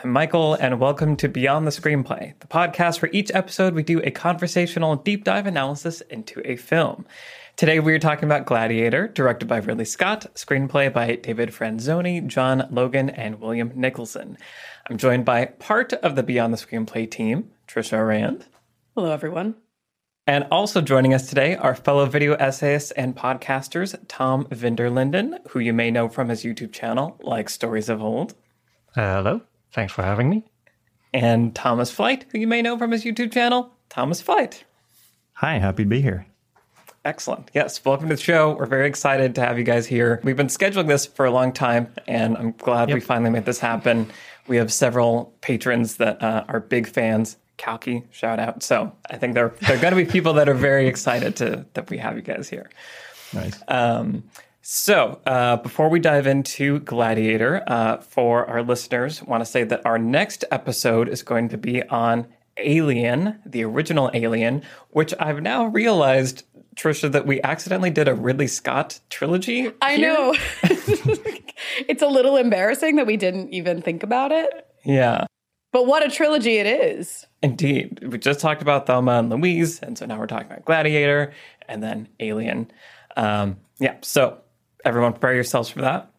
I'm Michael, and welcome to Beyond the Screenplay, the podcast where each episode we do a conversational deep dive analysis into a film. Today we are talking about Gladiator, directed by Ridley Scott, screenplay by David Franzoni, John Logan, and William Nicholson. I'm joined by part of the Beyond the Screenplay team, Trisha Rand. Hello, everyone. And also joining us today are fellow video essayists and podcasters Tom van der Linden, who you may know from his YouTube channel, like Stories of Old. Uh, hello. Thanks for having me. And Thomas Flight, who you may know from his YouTube channel, Thomas Flight. Hi, happy to be here. Excellent. Yes, welcome to the show. We're very excited to have you guys here. We've been scheduling this for a long time, and I'm glad yep. we finally made this happen. We have several patrons that uh, are big fans. Kalki, shout out. So I think there there are going to be people that are very excited to that we have you guys here. Nice. Um, so uh, before we dive into Gladiator, uh, for our listeners, want to say that our next episode is going to be on Alien, the original Alien, which I've now realized Trisha, that we accidentally did a Ridley Scott trilogy. I here. know. it's a little embarrassing that we didn't even think about it. Yeah. But what a trilogy it is. Indeed. We just talked about Thelma and Louise, and so now we're talking about Gladiator and then Alien. Um, yeah, so everyone prepare yourselves for that.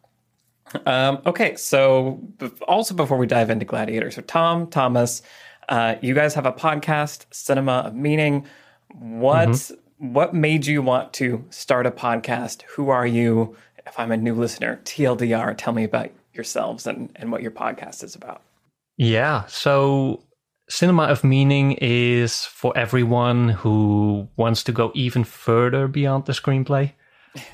Um, okay, so also before we dive into Gladiator, so Tom, Thomas, uh, you guys have a podcast, Cinema of Meaning. What mm-hmm what made you want to start a podcast? Who are you? If I'm a new listener, TLDR, tell me about yourselves and, and what your podcast is about. Yeah. So, Cinema of Meaning is for everyone who wants to go even further beyond the screenplay.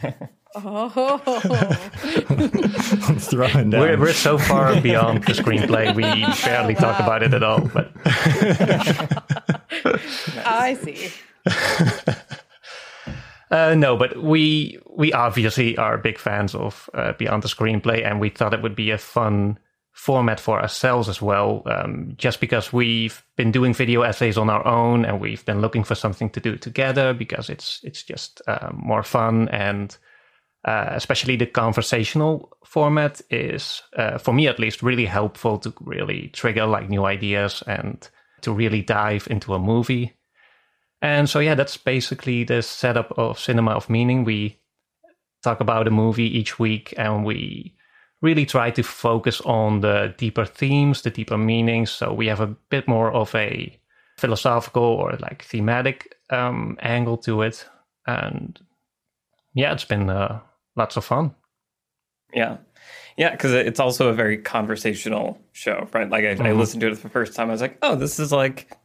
Oh, throwing down. We're, we're so far beyond the screenplay, we barely wow. talk about it at all. But I see. Uh, no, but we we obviously are big fans of uh, Beyond the Screenplay, and we thought it would be a fun format for ourselves as well. Um, just because we've been doing video essays on our own, and we've been looking for something to do together because it's it's just uh, more fun, and uh, especially the conversational format is, uh, for me at least, really helpful to really trigger like new ideas and to really dive into a movie. And so, yeah, that's basically the setup of Cinema of Meaning. We talk about a movie each week and we really try to focus on the deeper themes, the deeper meanings. So we have a bit more of a philosophical or like thematic um, angle to it. And yeah, it's been uh, lots of fun. Yeah. Yeah, because it's also a very conversational show, right? Like I, mm-hmm. I listened to it for the first time, I was like, "Oh, this is like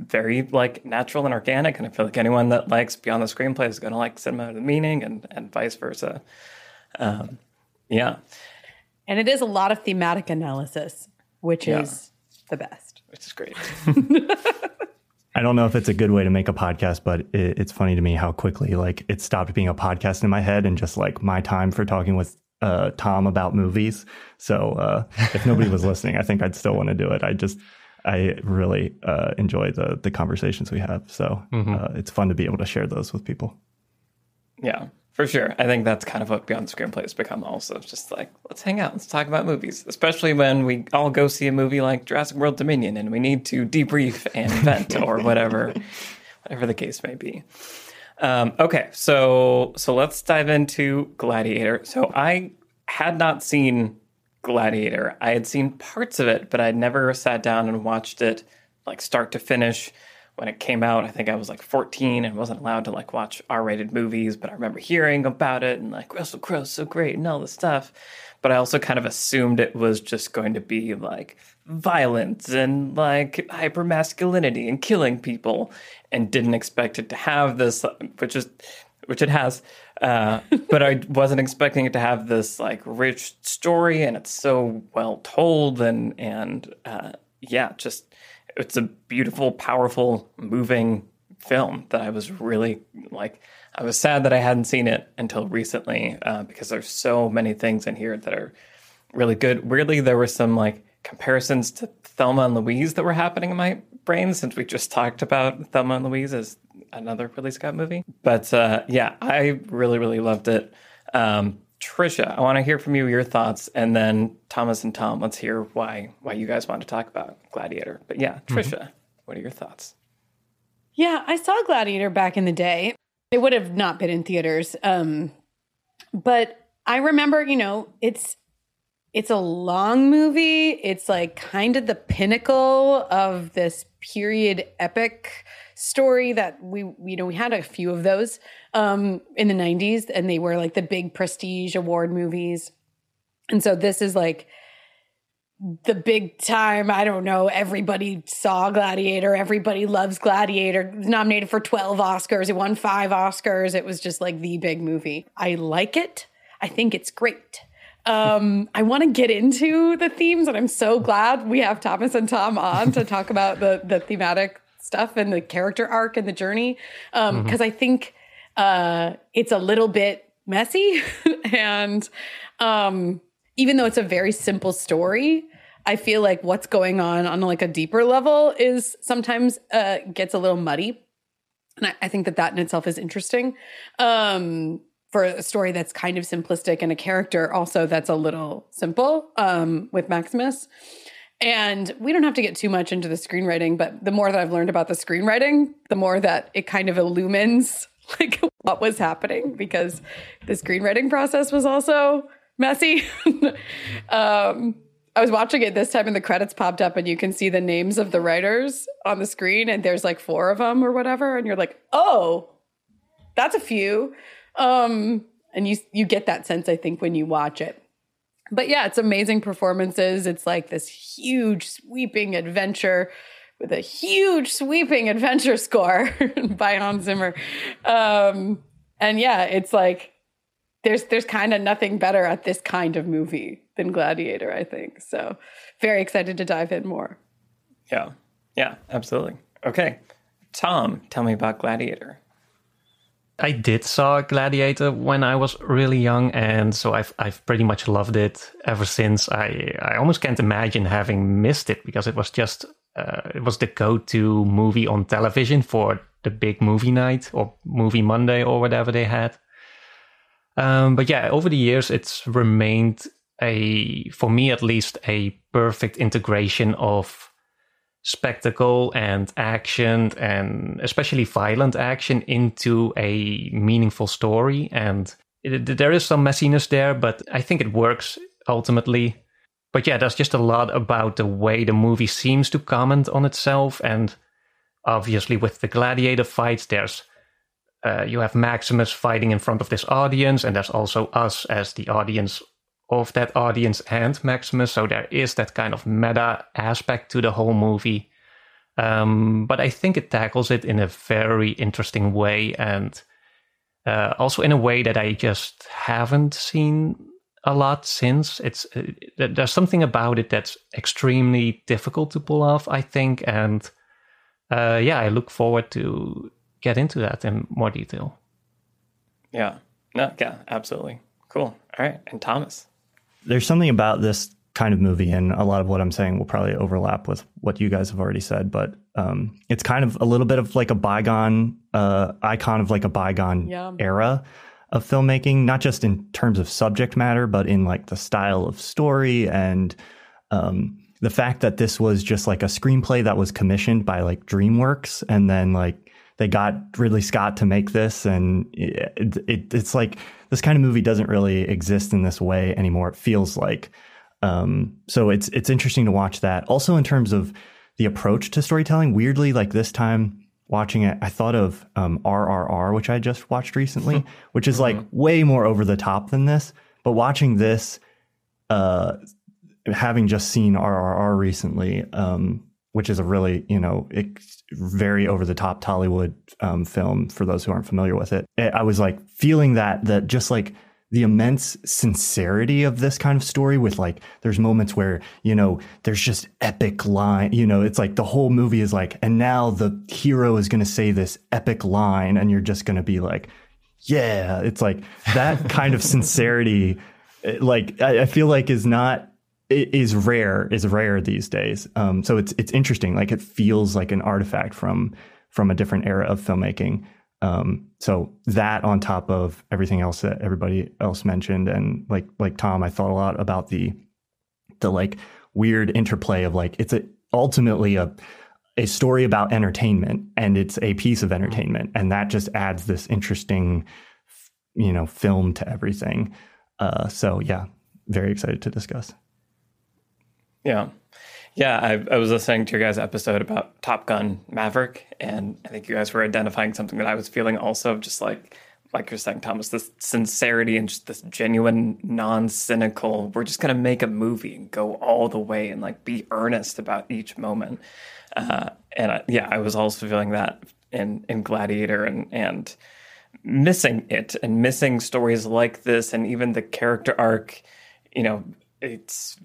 very like natural and organic. And I feel like anyone that likes Beyond the Screenplay is going to like Cinema of the Meaning and, and vice versa. Um, yeah. And it is a lot of thematic analysis, which yeah. is the best. Which is great. I don't know if it's a good way to make a podcast, but it, it's funny to me how quickly like it stopped being a podcast in my head and just like my time for talking with uh, Tom about movies. So uh, if nobody was listening, I think I'd still want to do it. I just I really uh, enjoy the the conversations we have. So mm-hmm. uh, it's fun to be able to share those with people. Yeah, for sure. I think that's kind of what Beyond Screenplay has become. Also, it's just like let's hang out, let's talk about movies, especially when we all go see a movie like Jurassic World Dominion, and we need to debrief and vent or whatever, whatever the case may be. Um, okay, so so let's dive into Gladiator. So I had not seen Gladiator. I had seen parts of it, but I'd never sat down and watched it like start to finish. When it came out, I think I was like 14 and wasn't allowed to like watch R-rated movies, but I remember hearing about it and like Russell Crowe's so great and all this stuff. But I also kind of assumed it was just going to be like violence and like hyper masculinity and killing people, and didn't expect it to have this, which is which it has, Uh, but I wasn't expecting it to have this like rich story, and it's so well told, and and uh, yeah, just it's a beautiful, powerful, moving film that I was really like. I was sad that I hadn't seen it until recently uh, because there's so many things in here that are really good. Weirdly, there were some like comparisons to Thelma and Louise that were happening in my brain since we just talked about Thelma and Louise as another Ridley Scott movie. But uh, yeah, I really, really loved it. Um, Trisha, I want to hear from you your thoughts, and then Thomas and Tom, let's hear why why you guys want to talk about Gladiator. But yeah. Trisha, mm-hmm. what are your thoughts? Yeah, I saw Gladiator back in the day. It would have not been in theaters, um, but I remember, you know, it's it's a long movie. It's like kind of the pinnacle of this period epic story that we you know we had a few of those um in the 90s and they were like the big prestige award movies. And so this is like the big time, I don't know, everybody saw Gladiator, everybody loves Gladiator. Nominated for 12 Oscars, it won 5 Oscars. It was just like the big movie. I like it. I think it's great. Um, I want to get into the themes, and I'm so glad we have Thomas and Tom on to talk about the the thematic stuff and the character arc and the journey. Um, because mm-hmm. I think uh, it's a little bit messy, and um, even though it's a very simple story, I feel like what's going on on like a deeper level is sometimes uh, gets a little muddy. And I, I, think that that in itself is interesting. Um, for a story that's kind of simplistic and a character also that's a little simple um, with Maximus. And we don't have to get too much into the screenwriting, but the more that I've learned about the screenwriting, the more that it kind of illumines like what was happening because the screenwriting process was also messy. um, I was watching it this time and the credits popped up and you can see the names of the writers on the screen and there's like four of them or whatever and you're like, "Oh, that's a few." Um, and you you get that sense, I think, when you watch it. But yeah, it's amazing performances. It's like this huge sweeping adventure with a huge sweeping adventure score by Hans Zimmer. Um, and yeah, it's like there's there's kind of nothing better at this kind of movie than Gladiator, I think. So very excited to dive in more. Yeah. Yeah, absolutely. Okay. Tom, tell me about Gladiator. I did saw Gladiator when I was really young, and so I've I've pretty much loved it ever since. I I almost can't imagine having missed it because it was just uh, it was the go-to movie on television for the big movie night or movie Monday or whatever they had. Um, but yeah, over the years, it's remained a for me at least a perfect integration of spectacle and action and especially violent action into a meaningful story. And it, there is some messiness there but i think it works ultimately. But yeah there's just a lot about the way the movie seems to comment on itself. And obviously with the gladiator fights there's uh, you have maximus fighting in front of this audience and there's also us as the audience of that audience and Maximus. So there is that kind of meta aspect to the whole movie. Um, but I think it tackles it in a very interesting way and uh, also in a way that I just haven't seen a lot since. It's uh, there's something about it that's extremely difficult to pull off, I think, and uh, yeah, I look forward to get into that in more detail. Yeah, no, yeah, absolutely, cool. All right, and Thomas there's something about this kind of movie, and a lot of what I'm saying will probably overlap with what you guys have already said, but um, it's kind of a little bit of like a bygone uh, icon of like a bygone yeah. era of filmmaking, not just in terms of subject matter, but in like the style of story and um, the fact that this was just like a screenplay that was commissioned by like DreamWorks, and then like they got Ridley Scott to make this, and it, it, it's like this kind of movie doesn't really exist in this way anymore. It feels like um, so it's it's interesting to watch that. Also, in terms of the approach to storytelling, weirdly, like this time watching it, I thought of um, RRR, which I just watched recently, which is like mm-hmm. way more over the top than this. But watching this, uh, having just seen RRR recently, um, which is a really you know very over the top Tollywood um, film for those who aren't familiar with it. I was like feeling that that just like the immense sincerity of this kind of story with like there's moments where you know there's just epic line you know it's like the whole movie is like and now the hero is going to say this epic line and you're just going to be like yeah it's like that kind of sincerity eh, like I, I feel like is not is rare is rare these days. Um, so it's it's interesting. Like it feels like an artifact from from a different era of filmmaking. Um, so that on top of everything else that everybody else mentioned, and like like Tom, I thought a lot about the the like weird interplay of like it's a ultimately a a story about entertainment and it's a piece of entertainment. And that just adds this interesting you know film to everything. Uh, so yeah very excited to discuss yeah yeah, I, I, was listening to your guys' episode about Top Gun Maverick, and I think you guys were identifying something that I was feeling also, just like like you're saying, Thomas, this sincerity and just this genuine, non-cynical. We're just gonna make a movie and go all the way and like be earnest about each moment. Uh, and I, yeah, I was also feeling that in in Gladiator and and missing it and missing stories like this and even the character arc. You know, it's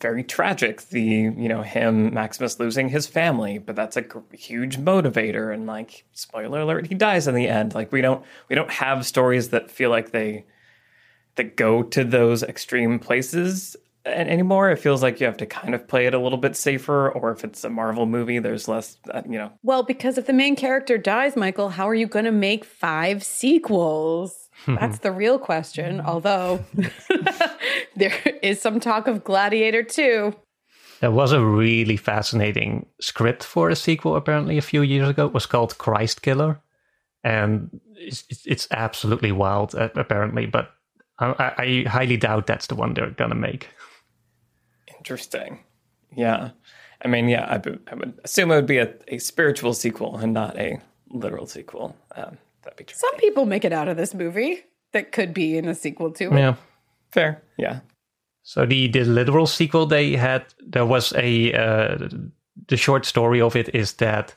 very tragic. The you know him Maximus losing his family, but that's a huge motivator. And like spoiler alert, he dies in the end. Like we don't we don't have stories that feel like they that go to those extreme places anymore. It feels like you have to kind of play it a little bit safer, or if it's a Marvel movie, there's less, uh, you know. Well, because if the main character dies, Michael, how are you going to make five sequels? That's the real question. Although there is some talk of Gladiator 2. There was a really fascinating script for a sequel apparently a few years ago. It was called Christ Killer. And it's, it's absolutely wild, apparently. But I, I highly doubt that's the one they're going to make. Interesting. Yeah. I mean, yeah, I, I would assume it would be a, a, spiritual sequel and not a literal sequel. Um, that'd be true. Some people make it out of this movie that could be in a sequel to it. Yeah. Fair. Yeah. So the the literal sequel they had, there was a uh, the short story of it is that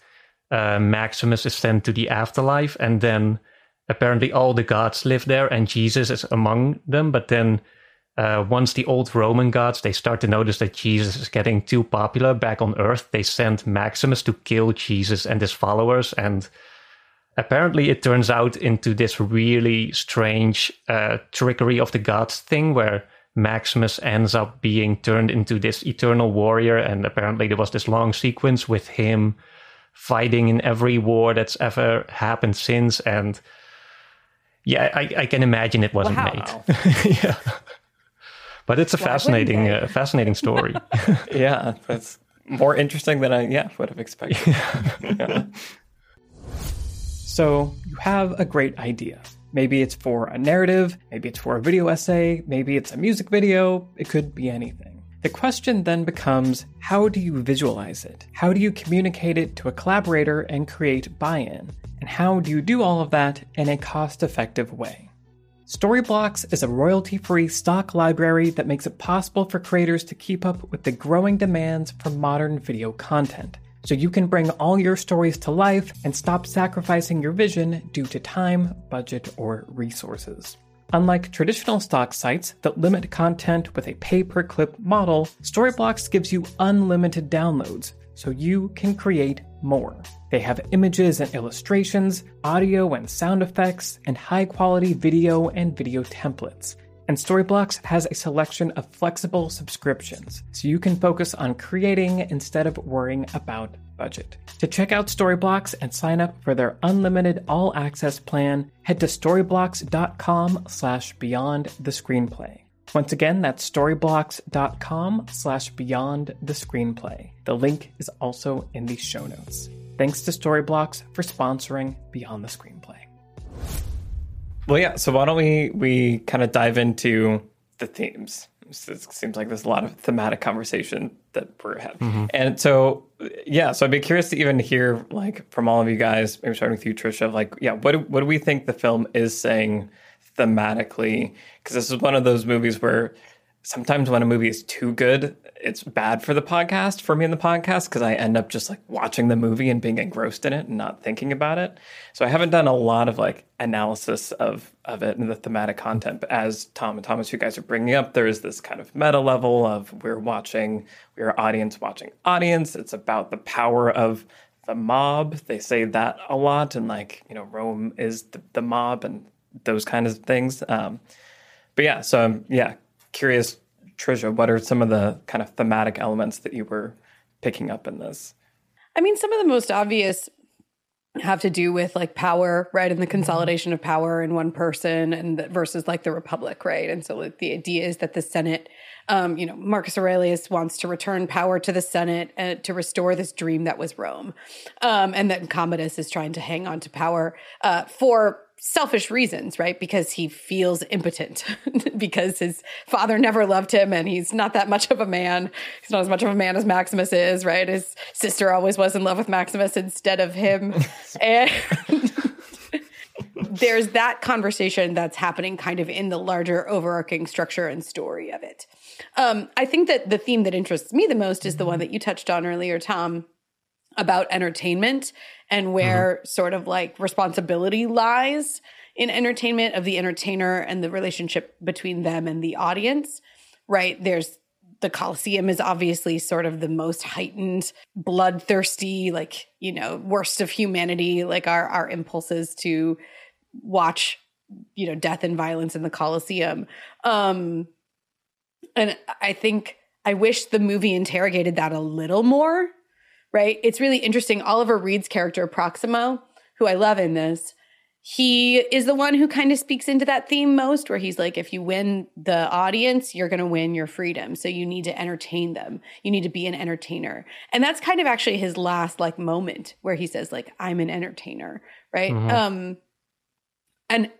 uh, Maximus is sent to the afterlife, and then apparently all the gods live there, and Jesus is among them. But then uh, once the old Roman gods they start to notice that Jesus is getting too popular back on Earth, they send Maximus to kill Jesus and his followers. And apparently, it turns out into this really strange uh, trickery of the gods thing where Maximus ends up being turned into this eternal warrior. And apparently, there was this long sequence with him fighting in every war that's ever happened since. And yeah, I, I can imagine it wasn't wow. made. yeah but it's a Why fascinating, uh, fascinating story. yeah, it's more interesting than I yeah would have expected. yeah. So you have a great idea. Maybe it's for a narrative, maybe it's for a video essay, maybe it's a music video. It could be anything. The question then becomes how do you visualize it? How do you communicate it to a collaborator and create buy in? And how do you do all of that in a cost effective way? Storyblocks is a royalty free stock library that makes it possible for creators to keep up with the growing demands for modern video content. So you can bring all your stories to life and stop sacrificing your vision due to time, budget, or resources. Unlike traditional stock sites that limit content with a pay per clip model, Storyblocks gives you unlimited downloads so you can create more. They have images and illustrations, audio and sound effects, and high quality video and video templates. And Storyblocks has a selection of flexible subscriptions, so you can focus on creating instead of worrying about budget. To check out Storyblocks and sign up for their unlimited all access plan, head to storyblocks.com slash beyond the screenplay. Once again, that's storyblocks.com slash beyond the screenplay. The link is also in the show notes. Thanks to Storyblocks for sponsoring Beyond the Screenplay. Well, yeah. So why don't we we kind of dive into the themes? It seems like there's a lot of thematic conversation that we're having, mm-hmm. and so yeah. So I'd be curious to even hear like from all of you guys, maybe starting with you, Trisha. Like, yeah, what do, what do we think the film is saying thematically? Because this is one of those movies where sometimes when a movie is too good, it's bad for the podcast, for me in the podcast, because I end up just like watching the movie and being engrossed in it and not thinking about it. So I haven't done a lot of like analysis of of it and the thematic content. But as Tom and Thomas, you guys are bringing up, there is this kind of meta level of we're watching, we're audience watching audience. It's about the power of the mob. They say that a lot, and like you know, Rome is the, the mob and those kind of things. Um, but yeah, so I'm yeah curious, Trisha, what are some of the kind of thematic elements that you were picking up in this? I mean, some of the most obvious have to do with like power, right? And the consolidation of power in one person and the, versus like the republic, right? And so like, the idea is that the Senate, um, you know, Marcus Aurelius wants to return power to the Senate and uh, to restore this dream that was Rome. Um, and then Commodus is trying to hang on to power uh, for selfish reasons, right? Because he feels impotent because his father never loved him and he's not that much of a man. He's not as much of a man as Maximus is, right? His sister always was in love with Maximus instead of him. and there's that conversation that's happening kind of in the larger overarching structure and story of it. Um, I think that the theme that interests me the most is the one that you touched on earlier, Tom, about entertainment and where mm-hmm. sort of like responsibility lies in entertainment of the entertainer and the relationship between them and the audience, right? There's the Colosseum is obviously sort of the most heightened, bloodthirsty, like, you know, worst of humanity, like our our impulses to watch, you know, death and violence in the Colosseum. Um and I think I wish the movie interrogated that a little more right? It's really interesting. Oliver Reed's character, Proximo, who I love in this, he is the one who kind of speaks into that theme most, where he's like, if you win the audience, you're going to win your freedom. So you need to entertain them. You need to be an entertainer. And that's kind of actually his last like moment where he says, like, I'm an entertainer, right? Mm-hmm. Um, and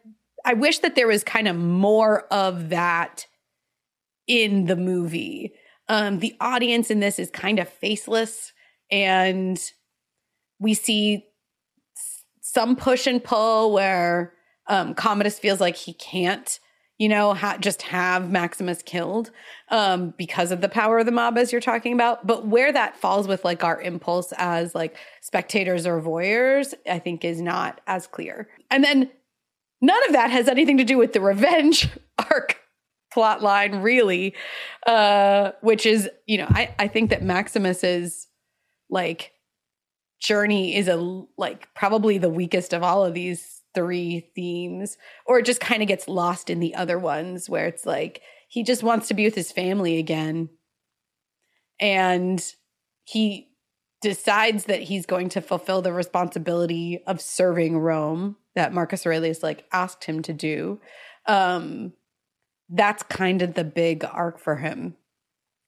I wish that there was kind of more of that in the movie. Um, the audience in this is kind of faceless and we see some push and pull where um, Commodus feels like he can't, you know, ha- just have Maximus killed um, because of the power of the mob, as you're talking about. But where that falls with like our impulse as like spectators or voyeurs, I think is not as clear. And then none of that has anything to do with the revenge arc plot line, really, uh, which is, you know, I, I think that Maximus is like journey is a like probably the weakest of all of these three themes or it just kind of gets lost in the other ones where it's like he just wants to be with his family again. And he decides that he's going to fulfill the responsibility of serving Rome that Marcus Aurelius like asked him to do. Um that's kind of the big arc for him.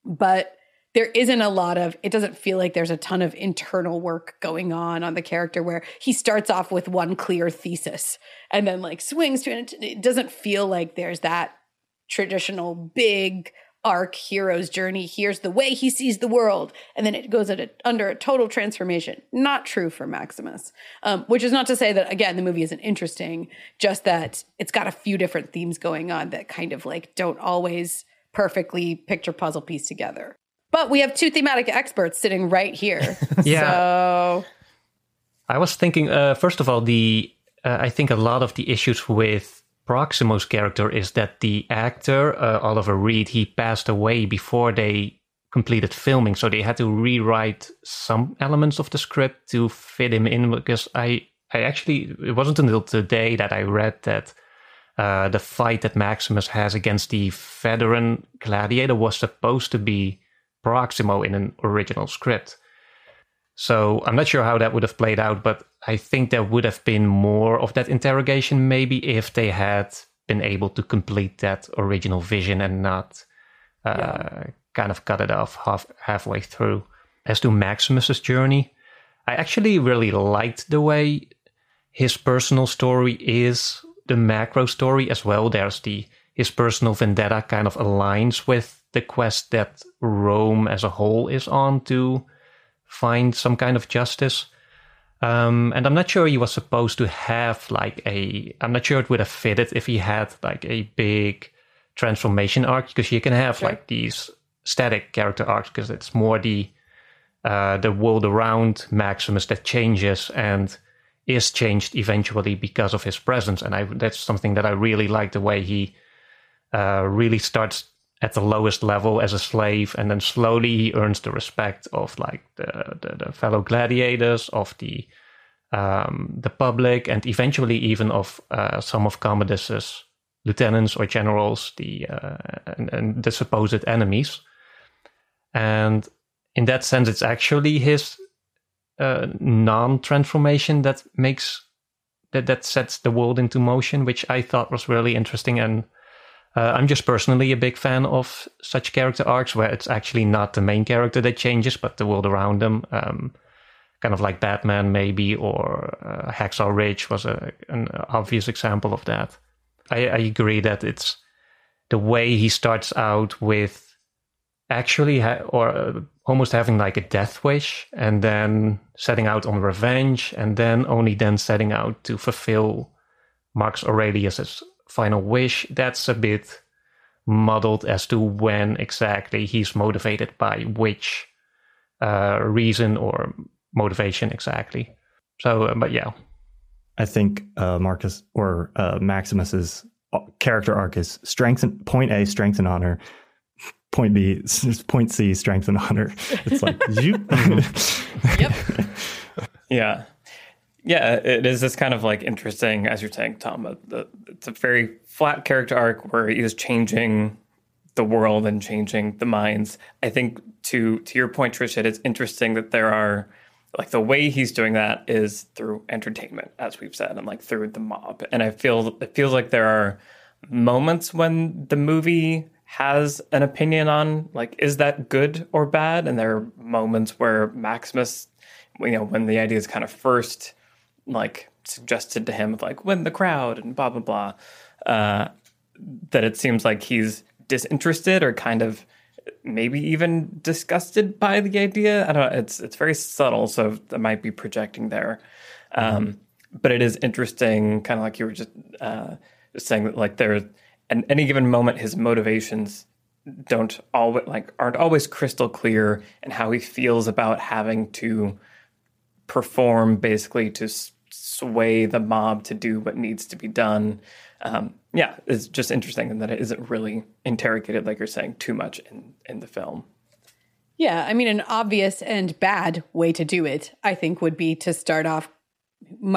But there isn't a lot of it doesn't feel like there's a ton of internal work going on on the character where he starts off with one clear thesis and then like swings to it. It doesn't feel like there's that traditional big arc hero's journey. Here's the way he sees the world. And then it goes a, under a total transformation. Not true for maximus um, which is not to say that again the movie isn't interesting just that it's got a few different themes going on that kind of like don't always perfectly picture puzzle piece together but we have two thematic experts sitting right here. yeah. So I was thinking, uh, first of all, the uh, I think a lot of the issues with Proximo's character is that the actor uh, Oliver Reed he passed away before they completed filming, so they had to rewrite some elements of the script to fit him in. Because I I actually it wasn't until today that I read that. Uh, the fight that Maximus has against the veteran gladiator was supposed to be Proximo in an original script. So I'm not sure how that would have played out, but I think there would have been more of that interrogation maybe if they had been able to complete that original vision and not uh, yeah. kind of cut it off half halfway through. As to Maximus's journey, I actually really liked the way his personal story is the macro story as well. There's the his personal vendetta kind of aligns with the quest that Rome as a whole is on to find some kind of justice. Um, and I'm not sure he was supposed to have like a. I'm not sure it would have fitted if he had like a big transformation arc because you can have sure. like these static character arcs because it's more the uh, the world around Maximus that changes and is changed eventually because of his presence. And I that's something that I really like the way he uh, really starts at the lowest level as a slave and then slowly he earns the respect of like the, the, the fellow gladiators of the um, the public and eventually even of uh, some of Commodus's lieutenants or generals the uh, and, and the supposed enemies. And in that sense it's actually his uh, non-transformation that makes that that sets the world into motion which i thought was really interesting and uh, I'm just personally a big fan of such character arcs where it's actually not the main character that changes, but the world around them. Um, kind of like Batman, maybe, or uh, Hacksaw Ridge was a, an obvious example of that. I, I agree that it's the way he starts out with actually, ha- or uh, almost having like a death wish, and then setting out on revenge, and then only then setting out to fulfill Marcus Aurelius's final wish, that's a bit muddled as to when exactly he's motivated by which uh, reason or motivation exactly. So, uh, but yeah. I think uh, Marcus or uh, Maximus's uh, character arc is strength and point A, strength and honor. Point B, point C, strength and honor. It's like you. yep. Yeah. Yeah, it is this kind of like interesting, as you're saying, Tom. It's a very flat character arc where he is changing the world and changing the minds. I think to to your point, Trisha, it's interesting that there are like the way he's doing that is through entertainment, as we've said, and like through the mob. And I feel it feels like there are moments when the movie has an opinion on like is that good or bad, and there are moments where Maximus, you know, when the idea is kind of first like suggested to him of like win the crowd and blah blah blah uh, that it seems like he's disinterested or kind of maybe even disgusted by the idea. I don't know it's it's very subtle so that might be projecting there. Um, but it is interesting kind of like you were just uh, saying that like there at any given moment his motivations don't always like aren't always crystal clear and how he feels about having to perform basically to sway the mob to do what needs to be done. Um, yeah, it's just interesting in that it isn't really interrogated, like you're saying, too much in, in the film. Yeah, I mean, an obvious and bad way to do it, I think, would be to start off,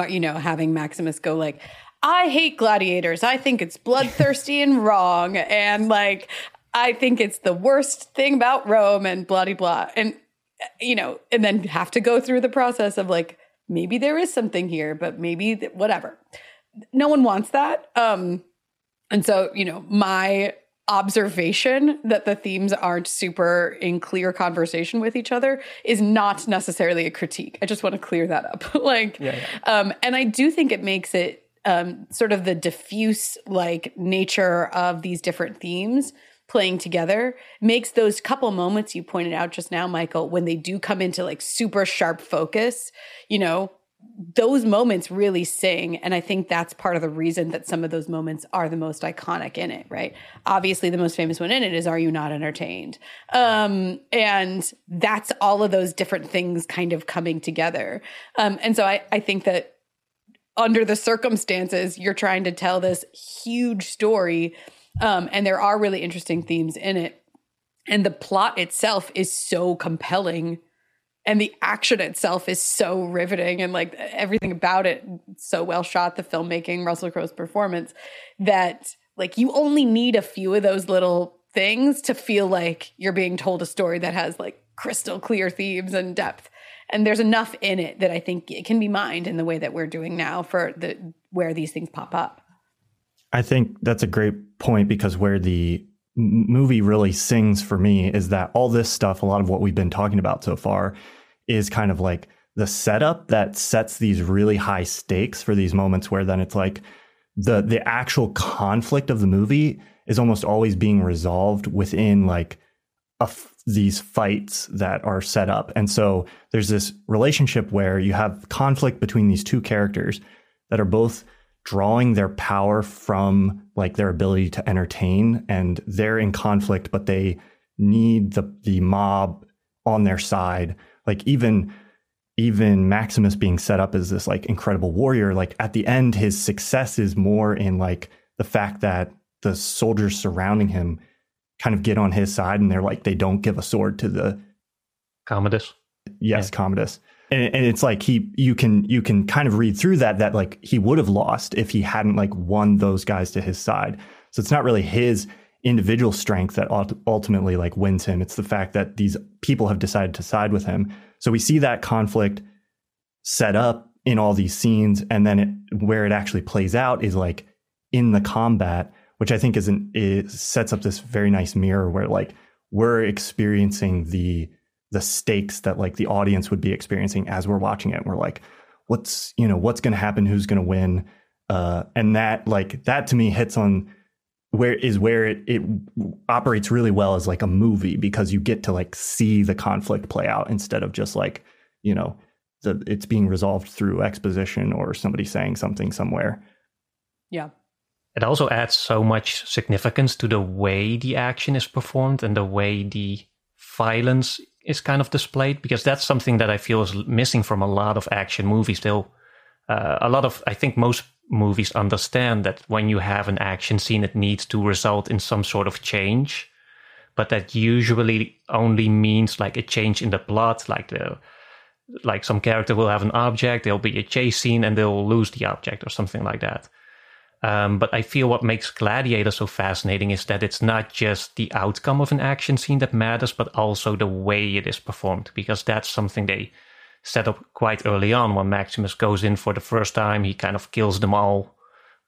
you know, having Maximus go like, I hate gladiators. I think it's bloodthirsty and wrong. And like, I think it's the worst thing about Rome and blah, blah, blah. And, you know, and then have to go through the process of like, maybe there is something here, but maybe th- whatever. No one wants that. Um, and so, you know, my observation that the themes aren't super in clear conversation with each other is not necessarily a critique. I just want to clear that up. like, yeah, yeah. Um, and I do think it makes it um, sort of the diffuse like nature of these different themes playing together makes those couple moments you pointed out just now, Michael, when they do come into like super sharp focus, you know, those moments really sing. And I think that's part of the reason that some of those moments are the most iconic in it, right? Obviously, the most famous one in it is Are You Not Entertained? Um, and that's all of those different things kind of coming together. Um, and so I, I think that under the circumstances, you're trying to tell this huge story um, and there are really interesting themes in it. And the plot itself is so compelling. And the action itself is so riveting and like everything about it so well shot, the filmmaking, Russell Crowe's performance, that like you only need a few of those little things to feel like you're being told a story that has like crystal clear themes and depth and there's enough in it that I think it can be mined in the way that we're doing now for the where these things pop up. I think that's a great point because where the movie really sings for me is that all this stuff, a lot of what we've been talking about so far, is kind of like the setup that sets these really high stakes for these moments where then it's like the the actual conflict of the movie is almost always being resolved within like these fights that are set up. And so there's this relationship where you have conflict between these two characters that are both drawing their power from like their ability to entertain and they're in conflict but they need the the mob on their side like even even Maximus being set up as this like incredible warrior like at the end his success is more in like the fact that the soldiers surrounding him kind of get on his side and they're like they don't give a sword to the Commodus. yes yeah. Commodus and, and it's like he you can you can kind of read through that that like he would have lost if he hadn't like won those guys to his side. So it's not really his individual strength that ultimately like wins him. It's the fact that these people have decided to side with him. So we see that conflict set up in all these scenes and then it, where it actually plays out is like in the combat which i think is an it sets up this very nice mirror where like we're experiencing the the stakes that like the audience would be experiencing as we're watching it. And we're like, what's you know what's going to happen? Who's going to win? Uh, and that like that to me hits on where is where it it operates really well as like a movie because you get to like see the conflict play out instead of just like you know the it's being resolved through exposition or somebody saying something somewhere. Yeah. It also adds so much significance to the way the action is performed and the way the violence is kind of displayed because that's something that I feel is missing from a lot of action movies. Still, uh, a lot of I think most movies understand that when you have an action scene, it needs to result in some sort of change, but that usually only means like a change in the plot, like the like some character will have an object, there'll be a chase scene, and they'll lose the object or something like that. Um, but I feel what makes Gladiator so fascinating is that it's not just the outcome of an action scene that matters, but also the way it is performed, because that's something they set up quite early on when Maximus goes in for the first time. He kind of kills them all,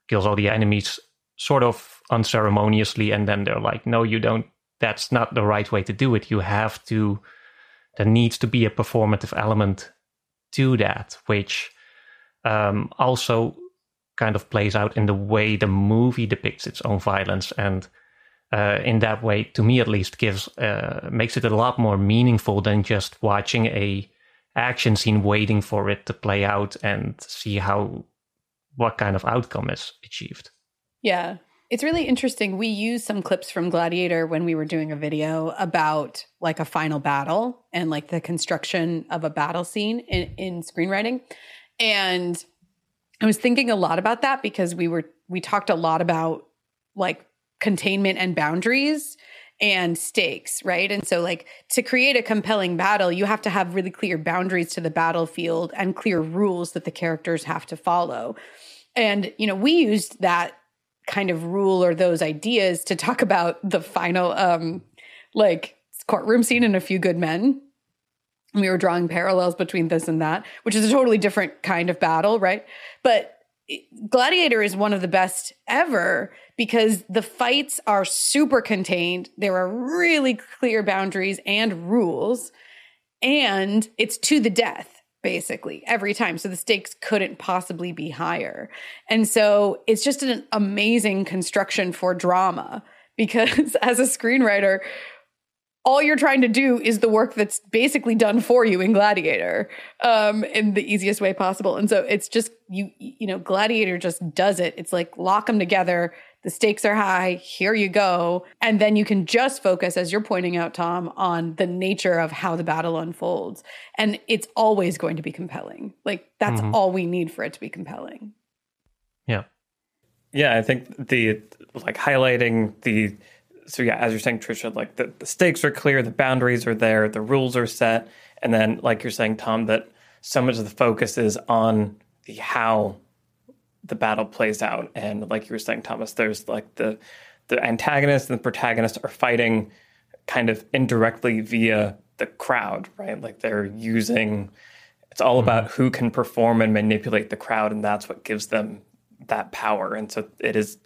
kills all the enemies sort of unceremoniously, and then they're like, no, you don't, that's not the right way to do it. You have to, there needs to be a performative element to that, which um, also kind of plays out in the way the movie depicts its own violence and uh, in that way to me at least gives uh, makes it a lot more meaningful than just watching a action scene waiting for it to play out and see how what kind of outcome is achieved. Yeah. It's really interesting. We used some clips from gladiator when we were doing a video about like a final battle and like the construction of a battle scene in, in screenwriting. And I was thinking a lot about that because we were we talked a lot about like containment and boundaries and stakes, right? And so like to create a compelling battle, you have to have really clear boundaries to the battlefield and clear rules that the characters have to follow. And you know, we used that kind of rule or those ideas to talk about the final um like courtroom scene in a few good men we were drawing parallels between this and that, which is a totally different kind of battle, right? But Gladiator is one of the best ever because the fights are super contained. There are really clear boundaries and rules, and it's to the death basically every time. So the stakes couldn't possibly be higher. And so it's just an amazing construction for drama because as a screenwriter, all you're trying to do is the work that's basically done for you in Gladiator um, in the easiest way possible. And so it's just you, you know, Gladiator just does it. It's like lock them together. The stakes are high. Here you go. And then you can just focus, as you're pointing out, Tom, on the nature of how the battle unfolds. And it's always going to be compelling. Like that's mm-hmm. all we need for it to be compelling. Yeah. Yeah. I think the like highlighting the, so yeah, as you're saying, Trisha, like the, the stakes are clear, the boundaries are there, the rules are set, and then like you're saying, Tom, that so much of the focus is on the how the battle plays out, and like you were saying, Thomas, there's like the the antagonist and the protagonist are fighting kind of indirectly via the crowd, right? Like they're using. It's all mm-hmm. about who can perform and manipulate the crowd, and that's what gives them that power. And so it is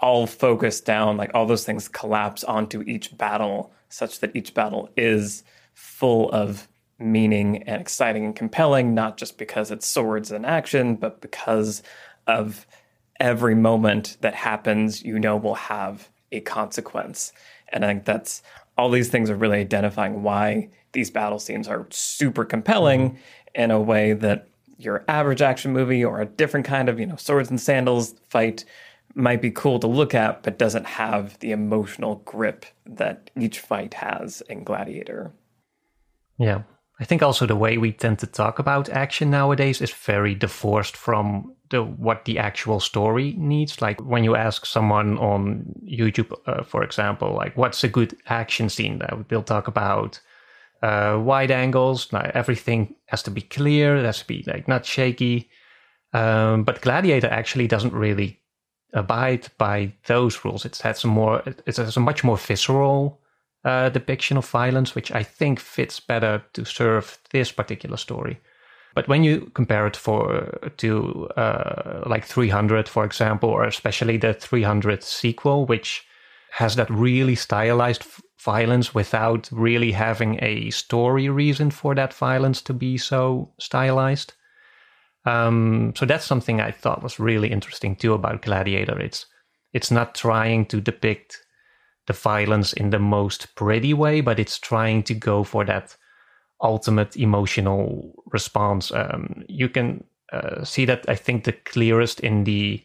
all focused down, like all those things collapse onto each battle, such that each battle is full of meaning and exciting and compelling, not just because it's swords and action, but because of every moment that happens, you know, will have a consequence. And I think that's all these things are really identifying why these battle scenes are super compelling in a way that your average action movie or a different kind of, you know, swords and sandals fight might be cool to look at, but doesn't have the emotional grip that each fight has in Gladiator. Yeah. I think also the way we tend to talk about action nowadays is very divorced from the what the actual story needs. Like when you ask someone on YouTube, uh, for example, like what's a good action scene, that they'll talk about uh, wide angles. Like everything has to be clear. It has to be like not shaky. Um, but Gladiator actually doesn't really abide by those rules. It has a more, it has a much more visceral uh, depiction of violence, which I think fits better to serve this particular story. But when you compare it for to uh, like 300, for example, or especially the 300 sequel, which has that really stylized violence without really having a story reason for that violence to be so stylized. Um, so that's something I thought was really interesting too about Gladiator. It's it's not trying to depict the violence in the most pretty way, but it's trying to go for that ultimate emotional response. Um, you can uh, see that I think the clearest in the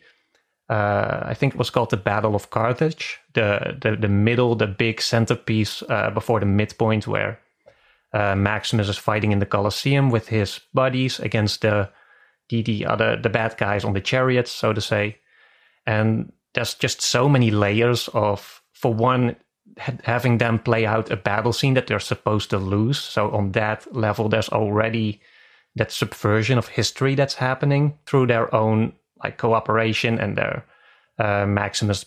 uh, I think it was called the Battle of Carthage, the the, the middle, the big centerpiece uh, before the midpoint where uh, Maximus is fighting in the Colosseum with his buddies against the the the other the bad guys on the chariots, so to say. And there's just so many layers of, for one, ha- having them play out a battle scene that they're supposed to lose. So on that level, there's already that subversion of history that's happening through their own like cooperation and their uh, Maximus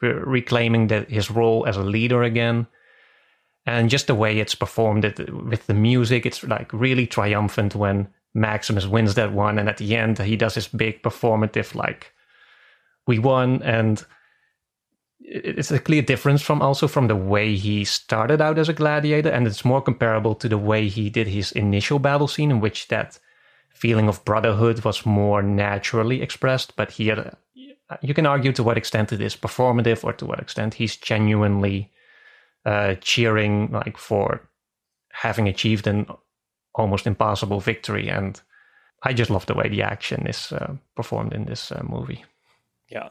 re- reclaiming that his role as a leader again. And just the way it's performed it, with the music, it's like really triumphant when Maximus wins that one, and at the end he does his big performative like we won, and it's a clear difference from also from the way he started out as a gladiator, and it's more comparable to the way he did his initial battle scene, in which that feeling of brotherhood was more naturally expressed. But here, you can argue to what extent it is performative, or to what extent he's genuinely uh, cheering like for having achieved an almost impossible victory. And I just love the way the action is uh, performed in this uh, movie. Yeah.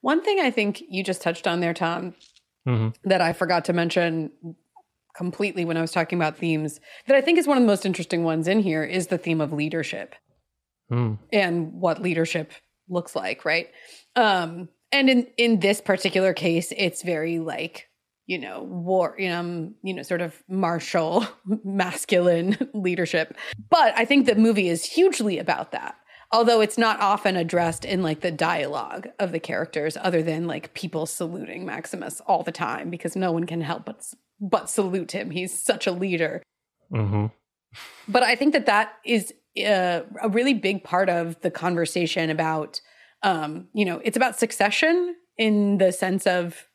One thing I think you just touched on there, Tom, mm-hmm. that I forgot to mention completely when I was talking about themes, that I think is one of the most interesting ones in here is the theme of leadership mm. and what leadership looks like, right? Um, and in in this particular case, it's very like you know war know you know sort of martial masculine leadership but i think the movie is hugely about that although it's not often addressed in like the dialogue of the characters other than like people saluting maximus all the time because no one can help but but salute him. He's such a leader. Mm-hmm. but i think that that is uh, a really big part of the conversation about um you know it's about succession in the sense of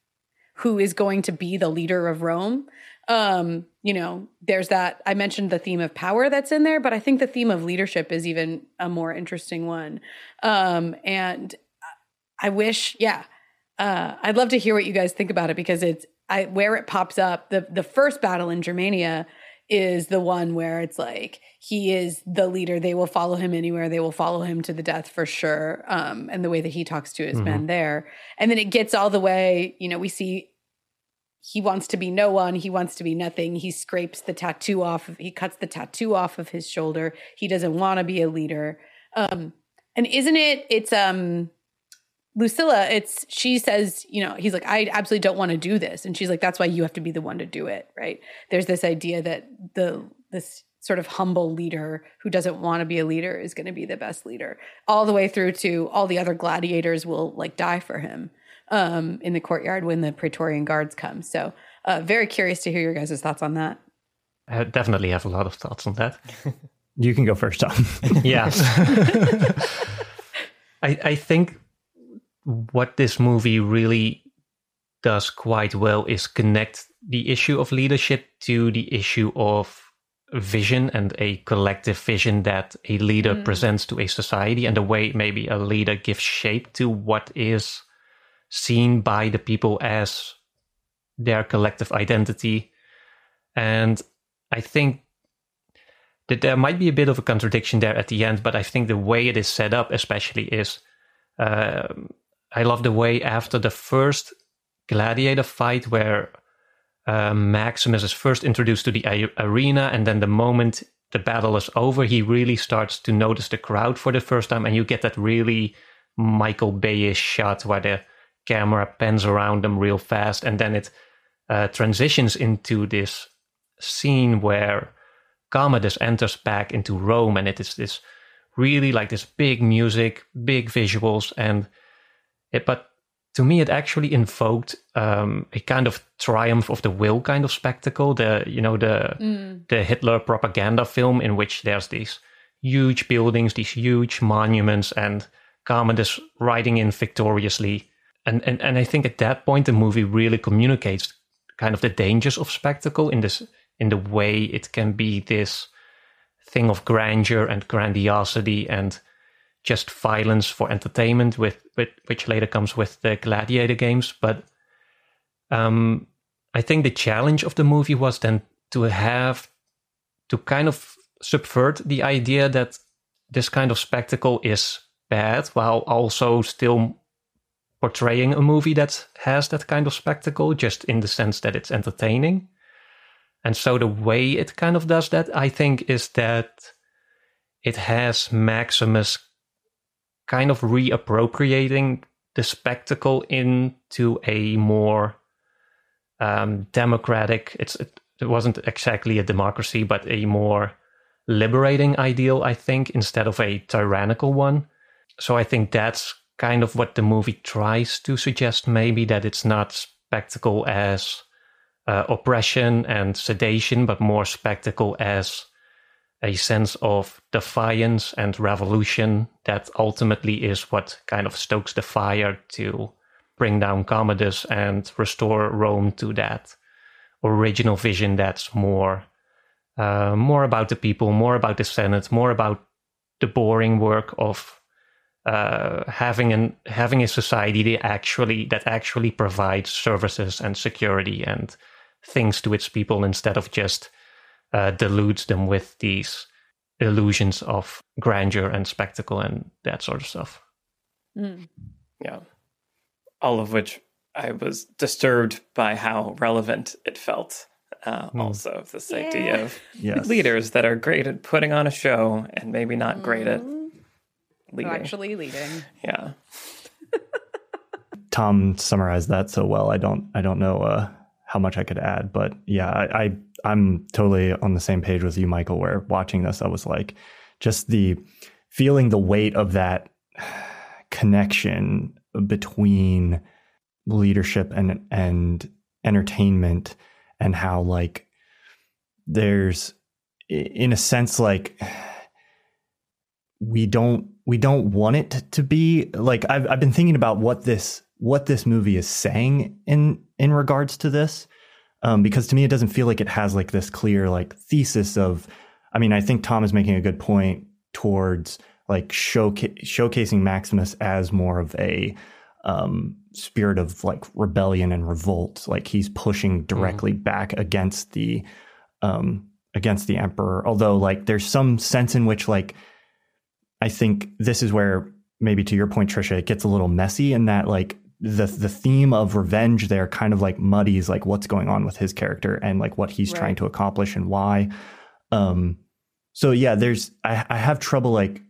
who is going to be the leader of rome. Um you know there's that i mentioned the theme of power that's in there but i think the theme of leadership is even a more interesting one. Um and i wish yeah uh i'd love to hear what you guys think about it because it's i where it pops up the the first battle in germania is the one where it's like he is the leader. They will follow him anywhere. They will follow him to the death for sure. Um and the way that he talks to his mm-hmm. men there. And then it gets all the way you know we see he wants to be no one. He wants to be nothing. He scrapes the tattoo off of, he cuts the tattoo off of his shoulder. He doesn't want to be a leader. Um and isn't it it's um lucilla it's she says you know he's like i absolutely don't want to do this. And she's like that's why you have to be the one to do it right? There's this idea that the this sort of humble leader who doesn't want to be a leader is going to be the best leader all the way through to all the other gladiators will like die for him um, in the courtyard when the Praetorian guards come. So, uh, very curious to hear your guys' thoughts on that. I definitely have a lot of thoughts on that. You can go first, Tom. yeah. I I think what this movie really does quite well is connect the issue of leadership to the issue of vision and a collective vision that a leader mm. presents to a society and the way maybe a leader gives shape to what is seen by the people as their collective identity. And I think that there might be a bit of a contradiction there at the end, but I think the way it is set up, especially, is uh, I love the way after the first gladiator fight where uh, Maximus is first introduced to the arena, and then the moment the battle is over, he really starts to notice the crowd for the first time, and you get that really Michael Bayish shot where the camera pans around them real fast, and then it uh, transitions into this scene where Commodus enters back into Rome, and it is this really like this big music, big visuals, and it, but to me, it actually invoked um, a kind of triumph of the will kind of spectacle. The you know the mm. the Hitler propaganda film in which there's these huge buildings, these huge monuments, and Commodus riding in victoriously. And, and and I think at that point the movie really communicates kind of the dangers of spectacle in this in the way it can be this thing of grandeur and grandiosity and just violence for entertainment, with, with which later comes with the gladiator games. But um, I think the challenge of the movie was then to have to kind of subvert the idea that this kind of spectacle is bad, while also still portraying a movie that has that kind of spectacle, just in the sense that it's entertaining. And so the way it kind of does that, I think, is that it has Maximus kind of reappropriating the spectacle into a more um, democratic. It's it, it wasn't exactly a democracy, but a more liberating ideal, I think, instead of a tyrannical one. So I think that's kind of what the movie tries to suggest. Maybe that it's not spectacle as uh, oppression and sedation, but more spectacle as a sense of defiance and revolution that ultimately is what kind of stokes the fire to bring down Commodus and restore Rome to that original vision that's more uh, more about the people, more about the Senate, more about the boring work of uh, having an having a society that actually that actually provides services and security and things to its people instead of just uh, deludes them with these illusions of grandeur and spectacle and that sort of stuff. Mm. Yeah. All of which I was disturbed by how relevant it felt. Uh, mm. Also, this yeah. idea of yes. leaders that are great at putting on a show and maybe not mm. great at leading. Actually, leading. Yeah. Tom summarized that so well. I don't. I don't know uh, how much I could add, but yeah, I, I I'm totally on the same page with you, Michael. Where watching this, I was like, just the feeling the weight of that connection between leadership and and entertainment, and how like there's in a sense like we don't we don't want it to be like I've I've been thinking about what this what this movie is saying in in regards to this um, because to me it doesn't feel like it has like this clear like thesis of i mean i think tom is making a good point towards like showca- showcasing maximus as more of a um, spirit of like rebellion and revolt like he's pushing directly mm. back against the um, against the emperor although like there's some sense in which like i think this is where maybe to your point trisha it gets a little messy in that like the the theme of revenge there kind of like muddies like what's going on with his character and like what he's right. trying to accomplish and why. Um, so yeah, there's I, I have trouble like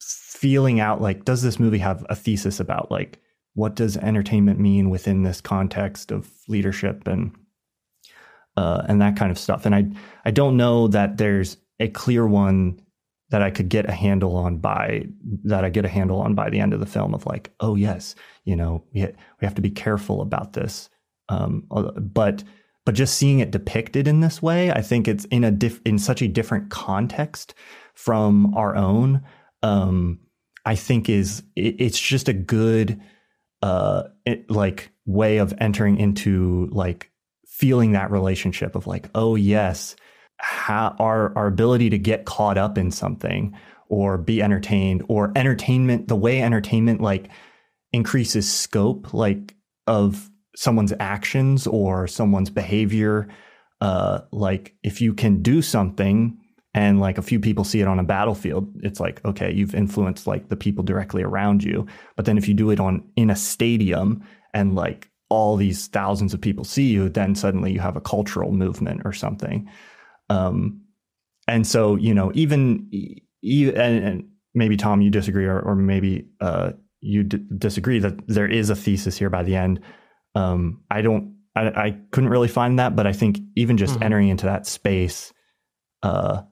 feeling out like does this movie have a thesis about like what does entertainment mean within this context of leadership and uh, and that kind of stuff. And I I don't know that there's a clear one that I could get a handle on by that I get a handle on by the end of the film of like, oh yes, you know, we we have to be careful about this. Um, uh, but but just seeing it depicted in this way, I think it's in a diff- in such a different context from our own. Um, I think is it, it's just a good uh it, like way of entering into like feeling that relationship of like oh yes how, our our ability to get caught up in something or be entertained or entertainment the way entertainment like increases scope like of someone's actions or someone's behavior uh like if you can do something and like a few people see it on a battlefield it's like okay you've influenced like the people directly around you. But then if you do it on in a stadium and like all these thousands of people see you then suddenly you have a cultural movement or something um and so you know even and, and maybe tom you disagree or, or maybe uh you d- disagree that there is a thesis here by the end um i don't I, I couldn't really find that but i think even just mm-hmm. entering into that space uh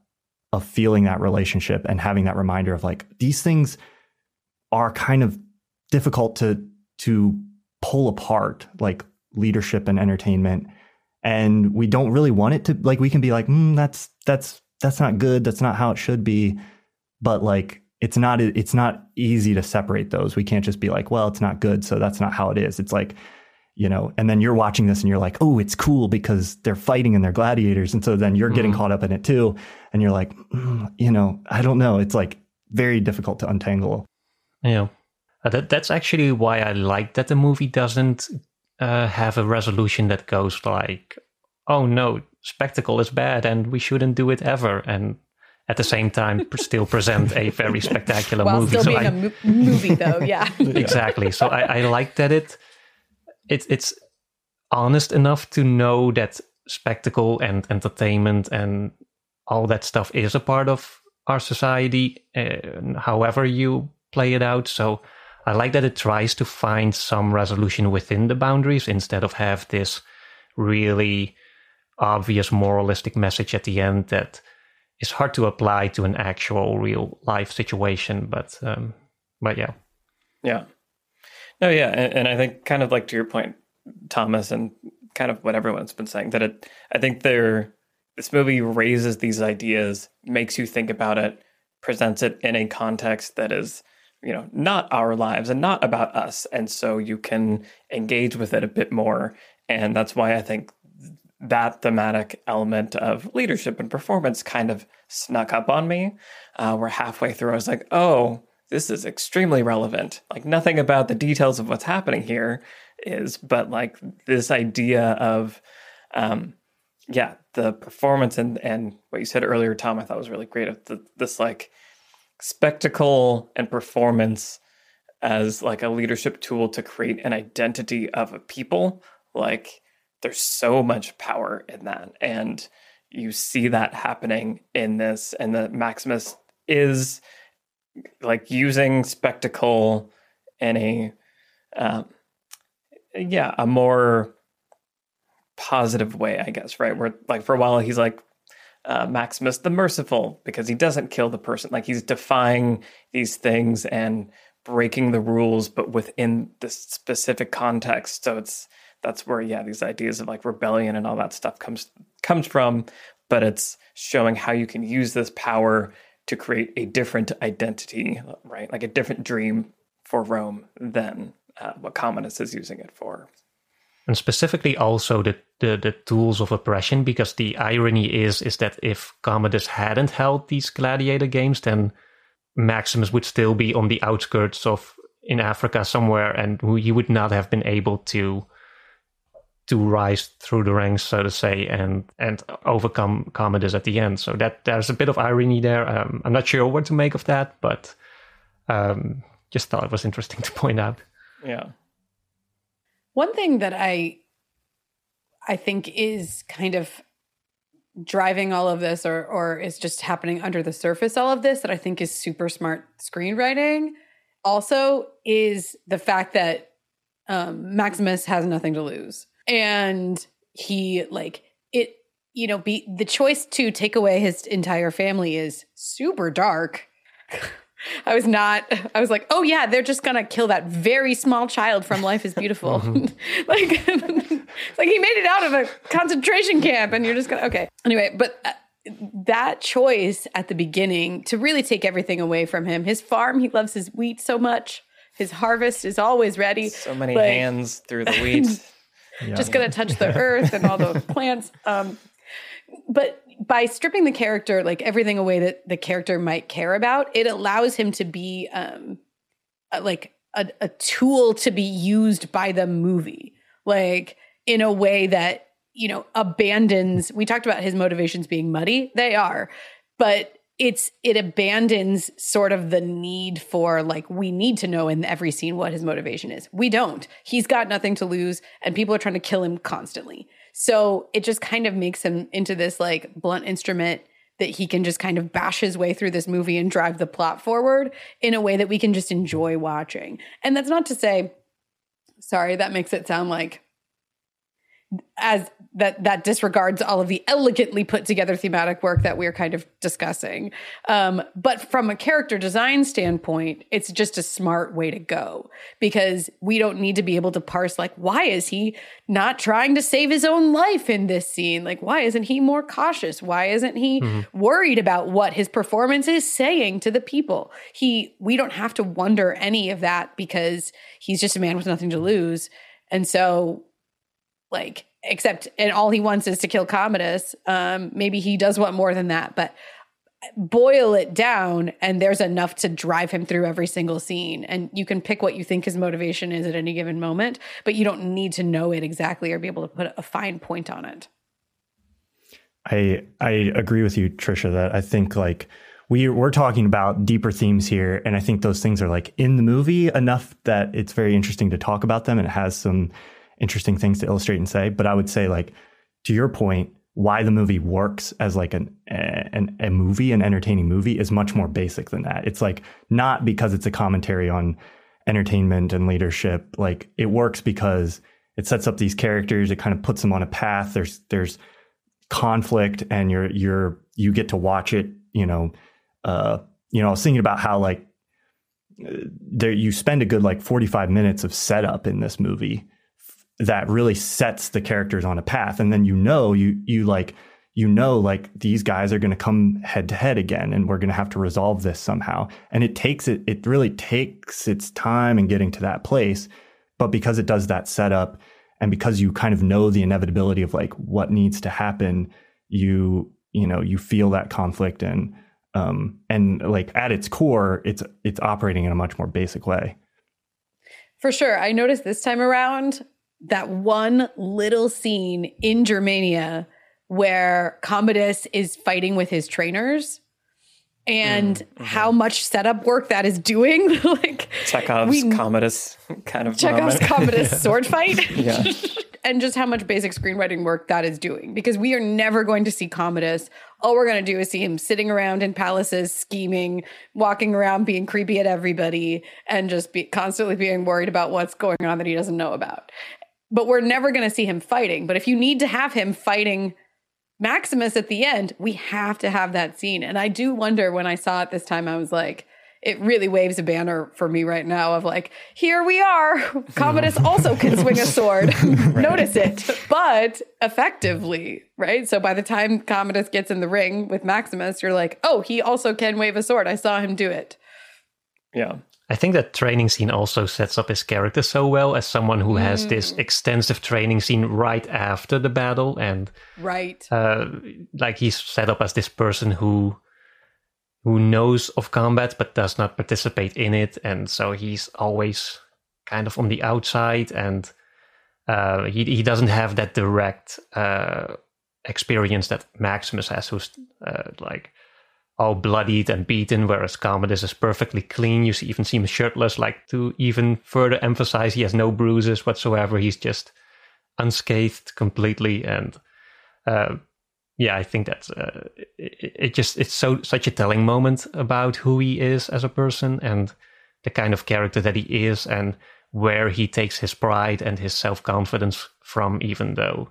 of feeling that relationship and having that reminder of like these things are kind of difficult to to pull apart like leadership and entertainment and we don't really want it to like we can be like mm, that's that's that's not good that's not how it should be but like it's not it's not easy to separate those we can't just be like well it's not good so that's not how it is it's like you know, and then you're watching this and you're like, oh, it's cool because they're fighting and they're gladiators. And so then you're getting mm. caught up in it too. And you're like, mm, you know, I don't know. It's like very difficult to untangle. Yeah. Uh, that, that's actually why I like that the movie doesn't uh, have a resolution that goes like, oh no, spectacle is bad and we shouldn't do it ever. And at the same time still present a very spectacular While movie. Still so being I, a mo- movie though, yeah. exactly. So I, I like that it it's it's honest enough to know that spectacle and entertainment and all that stuff is a part of our society, uh, however you play it out. So I like that it tries to find some resolution within the boundaries instead of have this really obvious moralistic message at the end that is hard to apply to an actual real life situation. But um, but yeah, yeah. No, yeah, and, and, I think kind of like to your point, Thomas, and kind of what everyone's been saying that it. I think there, this movie raises these ideas, makes you think about it, presents it in a context that is, you know, not our lives and not about us, and so you can engage with it a bit more, and that's why I think that thematic element of leadership and performance kind of snuck up on me. Uh, where halfway through, I was like, oh this is extremely relevant. Like nothing about the details of what's happening here is, but like this idea of, um, yeah, the performance and and what you said earlier, Tom, I thought was really great. Of the, this like spectacle and performance as like a leadership tool to create an identity of a people. Like there's so much power in that, and you see that happening in this, and that Maximus is like using spectacle in a um, yeah a more positive way i guess right where like for a while he's like uh, maximus the merciful because he doesn't kill the person like he's defying these things and breaking the rules but within the specific context so it's that's where yeah these ideas of like rebellion and all that stuff comes comes from but it's showing how you can use this power to create a different identity, right? Like a different dream for Rome than uh, what Commodus is using it for. And specifically also the, the, the tools of oppression, because the irony is is that if Commodus hadn't held these gladiator games, then Maximus would still be on the outskirts of in Africa somewhere, and he would not have been able to to rise through the ranks, so to say, and and overcome Commodus at the end. So that there's a bit of irony there. Um, I'm not sure what to make of that, but um, just thought it was interesting to point out. Yeah. One thing that I I think is kind of driving all of this or or is just happening under the surface all of this that I think is super smart screenwriting also is the fact that um, Maximus has nothing to lose. And he like it you know be the choice to take away his entire family is super dark I was not, I was like, oh yeah, they're just gonna kill that very small child from Life is Beautiful. mm-hmm. like, like he made it out of a concentration camp, and you're just gonna okay. Anyway, but. Uh, that choice at the beginning to really take everything away from him. His farm, he loves his wheat so much. His harvest is always ready. So many Like, hands through the wheat. just going to touch the earth and all the plants. Um, but by stripping the character, like everything away that the character might care about, it allows him to be um, a- like a, a tool to be used by the movie, like in a way that you know abandons. We talked about his motivations being muddy; they are, but it's it abandons sort of the need for like we need to know in every scene what his motivation is. We don't. He's got nothing to lose, and people are trying to kill him constantly. So it just kind of makes him into this like blunt instrument that he can just kind of bash his way through this movie and drive the plot forward in a way that we can just enjoy watching. And that's not to say, sorry, that makes it sound like as that that disregards all of the elegantly put together thematic work that we're kind of discussing. Um, but from a character design standpoint, it's just a smart way to go because we don't need to be able to parse like why is he not trying to save his own life in this scene? Like why isn't he more cautious? Why isn't he worried about what his performance is saying to the people? He we don't have to wonder any of that because he's just a man with nothing to lose. And so like except and all he wants is to kill commodus. Um maybe he does want more than that but boil it down and there's enough to drive him through every single scene. And you can pick what you think his motivation is at any given moment but you don't need to know it exactly or be able to put a fine point on it. I I agree with you, Trisha, that I think like we we're talking about deeper themes here, and I think those things are like in the movie enough that it's very interesting to talk about them, and it has some interesting things to illustrate and say. But I would say like to your point, why the movie works as like an, a movie, an entertaining movie, is much more basic than that. It's like not because it's a commentary on entertainment and leadership. Like it works because it sets up these characters. It kind of puts them on a path. There's there's conflict and you're you're you get to watch it you know uh you know i was thinking about how like uh, there you spend a good like 45 minutes of setup in this movie that really sets the characters on a path. And then you know you you like you know like these guys are going to come head to head again and we're going to have to resolve this somehow. And it takes it it really takes its time in getting to that place. But because it does that setup and because you kind of know the inevitability of like what needs to happen you you know you feel that conflict and um and like at its core it's it's operating in a much more basic way. For sure. I noticed this time around that one little scene in Germania where Commodus is fighting with his trainers and mm, mm-hmm. how much setup work that is doing. like Chekhov's We- Commodus kind of Chekhov's moment. Commodus sword fight. Yeah. and just how much basic screenwriting work that is doing because we are never going to see Commodus. All we're going to do is see him sitting around in palaces, scheming, walking around, being creepy at everybody, and just be constantly being worried about what's going on that he doesn't know about. But we're never going to see him fighting. But if you need to have him fighting Maximus at the end, we have to have that scene. And I do wonder when I saw it this time, I was like, it really waves a banner for me right now of like, here we are. Commodus also can swing a sword. Notice it, but effectively, right? So by the time Commodus gets in the ring with Maximus, you're like, oh, he also can wave a sword. I saw him do it. Yeah. I think that training scene also sets up his character so well as someone who has this extensive training scene right after the battle, and Right. uh, like he's set up as this person who who knows of combat but does not participate in it, and so he's always kind of on the outside, and uh, he he doesn't have that direct uh, experience that Maximus has, who's uh, like all bloodied and beaten, whereas Commodus is perfectly clean. You see, even see him shirtless, like to even further emphasize he has no bruises whatsoever. He's just unscathed completely, and uh, yeah, I think that's uh, it, it. Just it's so such a telling moment about who he is as a person and the kind of character that he is, and where he takes his pride and his self confidence from, even though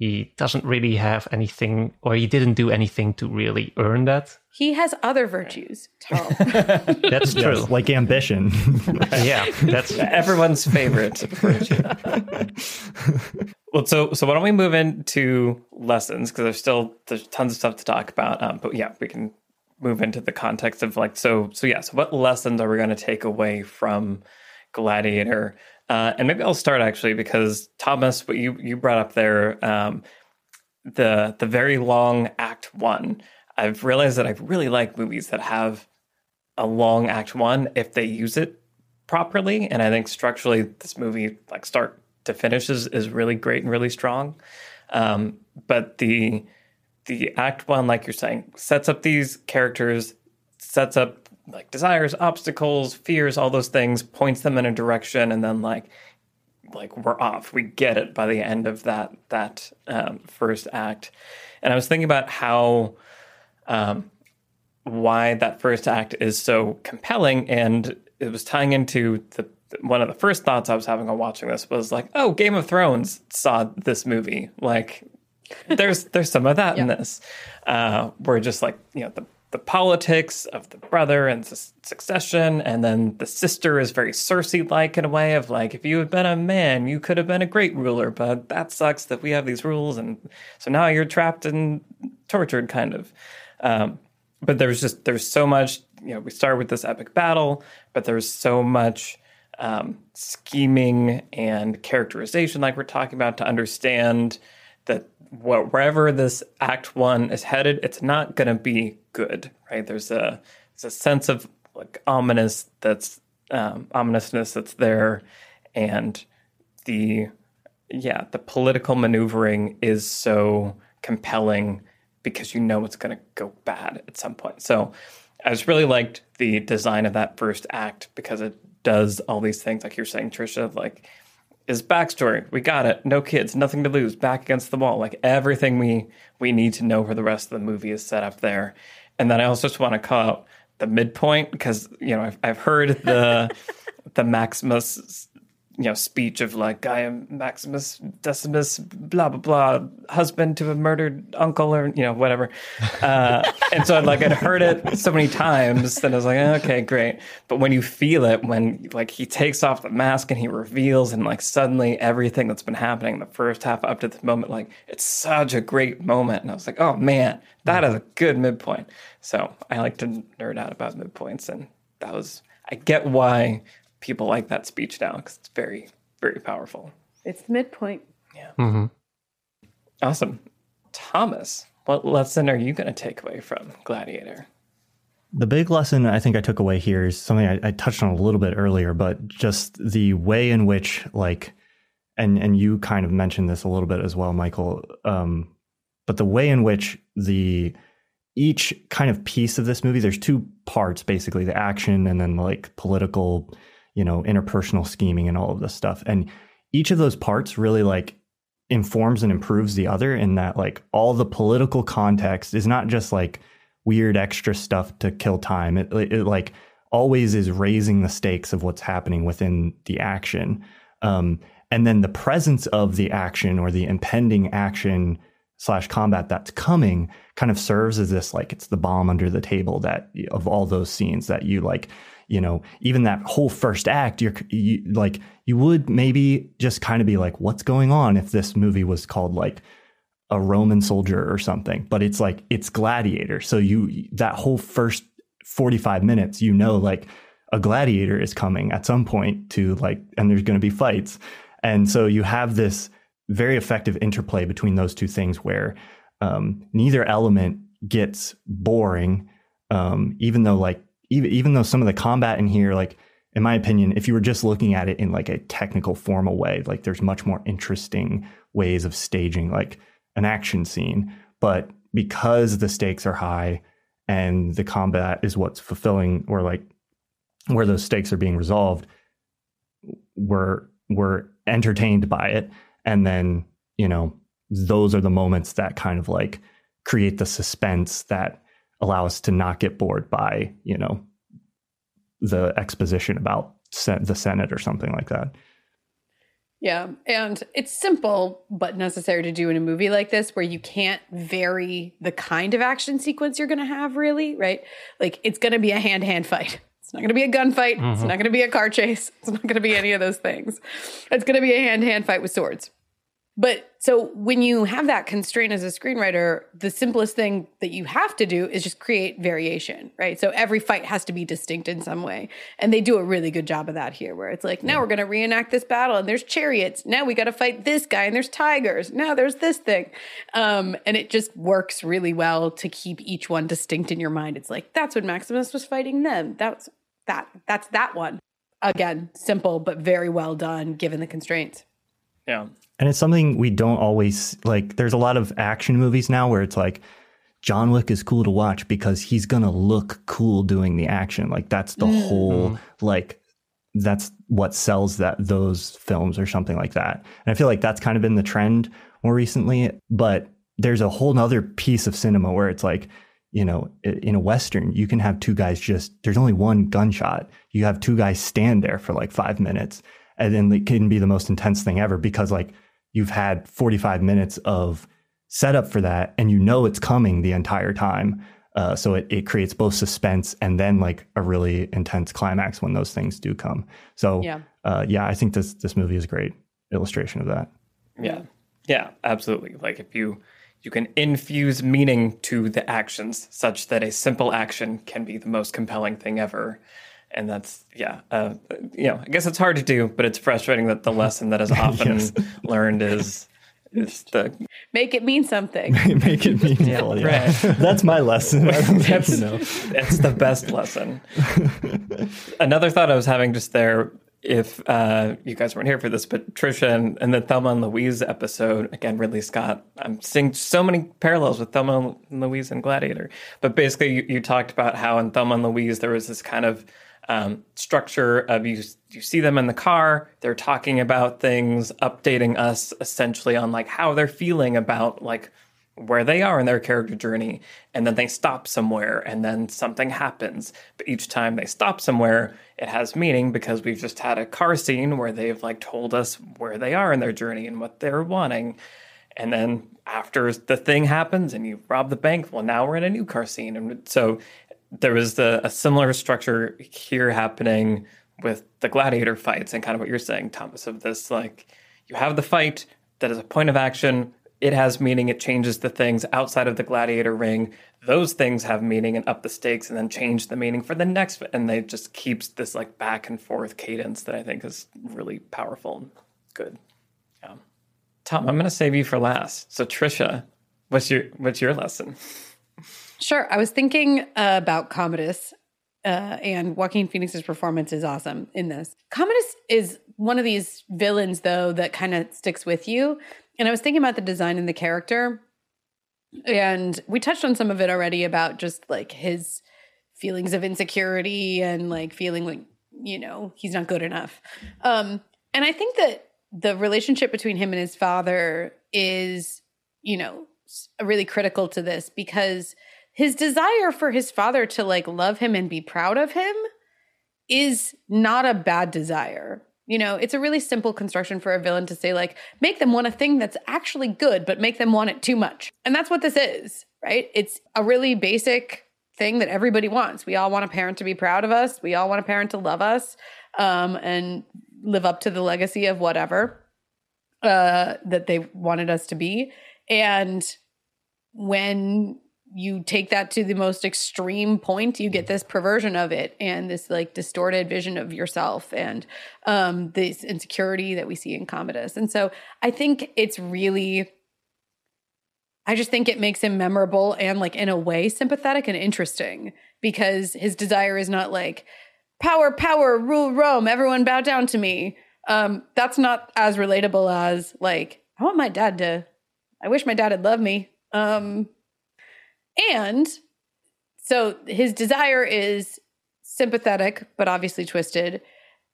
he doesn't really have anything or he didn't do anything to really earn that. He has other virtues, Tom. That's true. Yes, like ambition yeah, that's Everyone's favorite virtue. Well, so so why don't we move into lessons because there's still there's tons of stuff to talk about. Um, but yeah, we can move into the context of like so so yeah. So what lessons are we going to take away from Gladiator? Uh, and maybe I'll start actually because Thomas, what you you brought up there, um, the the very long Act One. I've realized that I really like movies that have a long Act One if they use it properly, and I think structurally this movie like start to finish is, is really great and really strong. Um, but the the act one, like you're saying, sets up these characters, sets up like desires, obstacles, fears, all those things, points them in a direction, and then like like we're off. We get it by the end of that that um, first act. And I was thinking about how um, why that first act is so compelling, and it was tying into the one of the first thoughts I was having on watching this was like, oh, Game of Thrones saw this movie. Like, there's there's some of that yeah. in this. Uh, where just like you know the the politics of the brother and su- succession, and then the sister is very Cersei like in a way of like, if you had been a man, you could have been a great ruler, but that sucks that we have these rules, and so now you're trapped and tortured, kind of. Um, but there's just there's so much. You know, we start with this epic battle, but there's so much um, scheming and characterization, like we're talking about, to understand that wherever this act one is headed, it's not going to be good, right? There's a there's a sense of like ominous that's um, ominousness that's there, and the yeah the political maneuvering is so compelling because you know it's going to go bad at some point. So I just really liked the design of that first act because it does all these things, like you're saying, Trisha, like his backstory. We got it. No kids, nothing to lose. Back against the wall. Like everything we we need to know for the rest of the movie is set up there. And then I also just want to call out the midpoint because you know I've, I've heard the the Maximus you know speech of like I am Maximus Decimus blah blah blah husband to a murdered uncle or you know whatever. Uh, and so like I'd heard it so many times that I was like okay great. But when you feel it when like he takes off the mask and he reveals and like suddenly everything that's been happening in the first half up to this moment like it's such a great moment. And I was like oh man that is a good midpoint. So I like to nerd out about midpoints and that was I get why people like that speech now because it's very, very powerful. It's the midpoint. Yeah. Mm-hmm. Awesome. Thomas, what lesson are you going to take away from Gladiator? The big lesson I think I took away here is something I, I, touched on a little bit earlier, but just the way in which, like, and and you kind of mentioned this a little bit as well, Michael. Um, but the way in which the each kind of piece of this movie, there's two parts basically: the action and then like political you know, interpersonal scheming and all of this stuff. And each of those parts really like informs and improves the other in that like all the political context is not just like weird extra stuff to kill time. It, it, like always is raising the stakes of what's happening within the action. Um, and then the presence of the action or the impending action slash combat that's coming kind of serves as this like it's the bomb under the table that of all those scenes that you like you know, even that whole first act, you're you, like, you would maybe just kind of be like, what's going on if this movie was called like a Roman soldier or something? But it's like, it's gladiator. So you, that whole first 45 minutes, you know, like a gladiator is coming at some point to like, and there's going to be fights. And so you have this very effective interplay between those two things where um, neither element gets boring, um, even though like even even though some of the combat in here, like in my opinion, if you were just looking at it in like a technical formal way, like there's much more interesting ways of staging like an action scene. But because the stakes are high and the combat is what's fulfilling or like where those stakes are being resolved, we're we're entertained by it. And then, you know, those are the moments that kind of like create the suspense that allow us to not get bored by you know the exposition about the Senate or something like that. Yeah, and it's simple but necessary to do in a movie like this where you can't vary the kind of action sequence you're going to have really, right? Like it's going to be a hand-hand fight. It's not going to be a gunfight. Mm-hmm. It's not going to be a car chase. It's not going to be any of those things. It's going to be a hand-hand fight with swords. But so when you have that constraint as a screenwriter, the simplest thing that you have to do is just create variation, right? So every fight has to be distinct in some way. And they do a really good job of that here, where it's like, now we're going to reenact this battle and there's chariots. Now we got to fight this guy and there's tigers. Now there's this thing. Um, and it just works really well to keep each one distinct in your mind. It's like, that's when Maximus was fighting them. That's that. That's that one. Again, simple, but very well done given the constraints. Yeah. And it's something we don't always like. There's a lot of action movies now where it's like, John Wick is cool to watch because he's going to look cool doing the action. Like that's the mm. whole, like, that's what sells that those films or something like that. And I feel like that's kind of been the trend more recently. But there's a whole nother piece of cinema where it's like, you know, in a Western, you can have two guys just, there's only one gunshot. You have two guys stand there for like five minutes and then it can be the most intense thing ever because like you've had 45 minutes of setup for that and you know it's coming the entire time. Uh, so it, it creates both suspense and then like a really intense climax when those things do come. So yeah, uh, yeah I think this this movie is a great illustration of that. Yeah, yeah, absolutely. Like if you you can infuse meaning to the actions such that a simple action can be the most compelling thing ever and that's yeah uh, you know i guess it's hard to do but it's frustrating that the lesson that is often yes. learned is is the make it mean something make it meaningful yeah, yeah. Right. that's my lesson that's, it's the best lesson another thought i was having just there if uh, you guys weren't here for this, but Trisha and, and the Thelma and Louise episode, again, Ridley Scott, I'm seeing so many parallels with Thelma and Louise and Gladiator. But basically, you, you talked about how in Thelma and Louise, there was this kind of um, structure of you you see them in the car they're talking about things updating us essentially on like how they're feeling about like where they are in their character journey and then they stop somewhere and then something happens. But each time they stop somewhere it has meaning because we've just had a car scene where they've like told us where they are in their journey and what they're wanting. And then after the thing happens and you rob the bank well now we're in a new car scene. And so there was the, a similar structure here happening with the gladiator fights and kind of what you're saying, Thomas, of this like you have the fight that is a point of action. It has meaning. It changes the things outside of the gladiator ring. Those things have meaning and up the stakes and then change the meaning for the next. And they just keeps this like back and forth cadence that I think is really powerful and good. Yeah. Tom, I'm going to save you for last. So Trisha, what's your, what's your lesson? Sure. I was thinking uh, about Commodus, uh, and Joaquin Phoenix's performance is awesome in this. Commodus is one of these villains, though, that kind of sticks with you. And I was thinking about the design and the character, and we touched on some of it already about just like his feelings of insecurity and like feeling like you know he's not good enough. Um, and I think that the relationship between him and his father is, you know, really critical to this because his desire for his father to like love him and be proud of him is not a bad desire. You know, it's a really simple construction for a villain to say, like, make them want a thing that's actually good, but make them want it too much. And that's what this is, right? It's a really basic thing that everybody wants. We all want a parent to be proud of us. We all want a parent to love us um, and live up to the legacy of whatever uh, that they wanted us to be. And when you take that to the most extreme point you get this perversion of it and this like distorted vision of yourself and um this insecurity that we see in commodus. And so i think it's really i just think it makes him memorable and like in a way sympathetic and interesting because his desire is not like power power rule rome everyone bow down to me. Um that's not as relatable as like i want my dad to i wish my dad had loved me. Um and so his desire is sympathetic, but obviously twisted.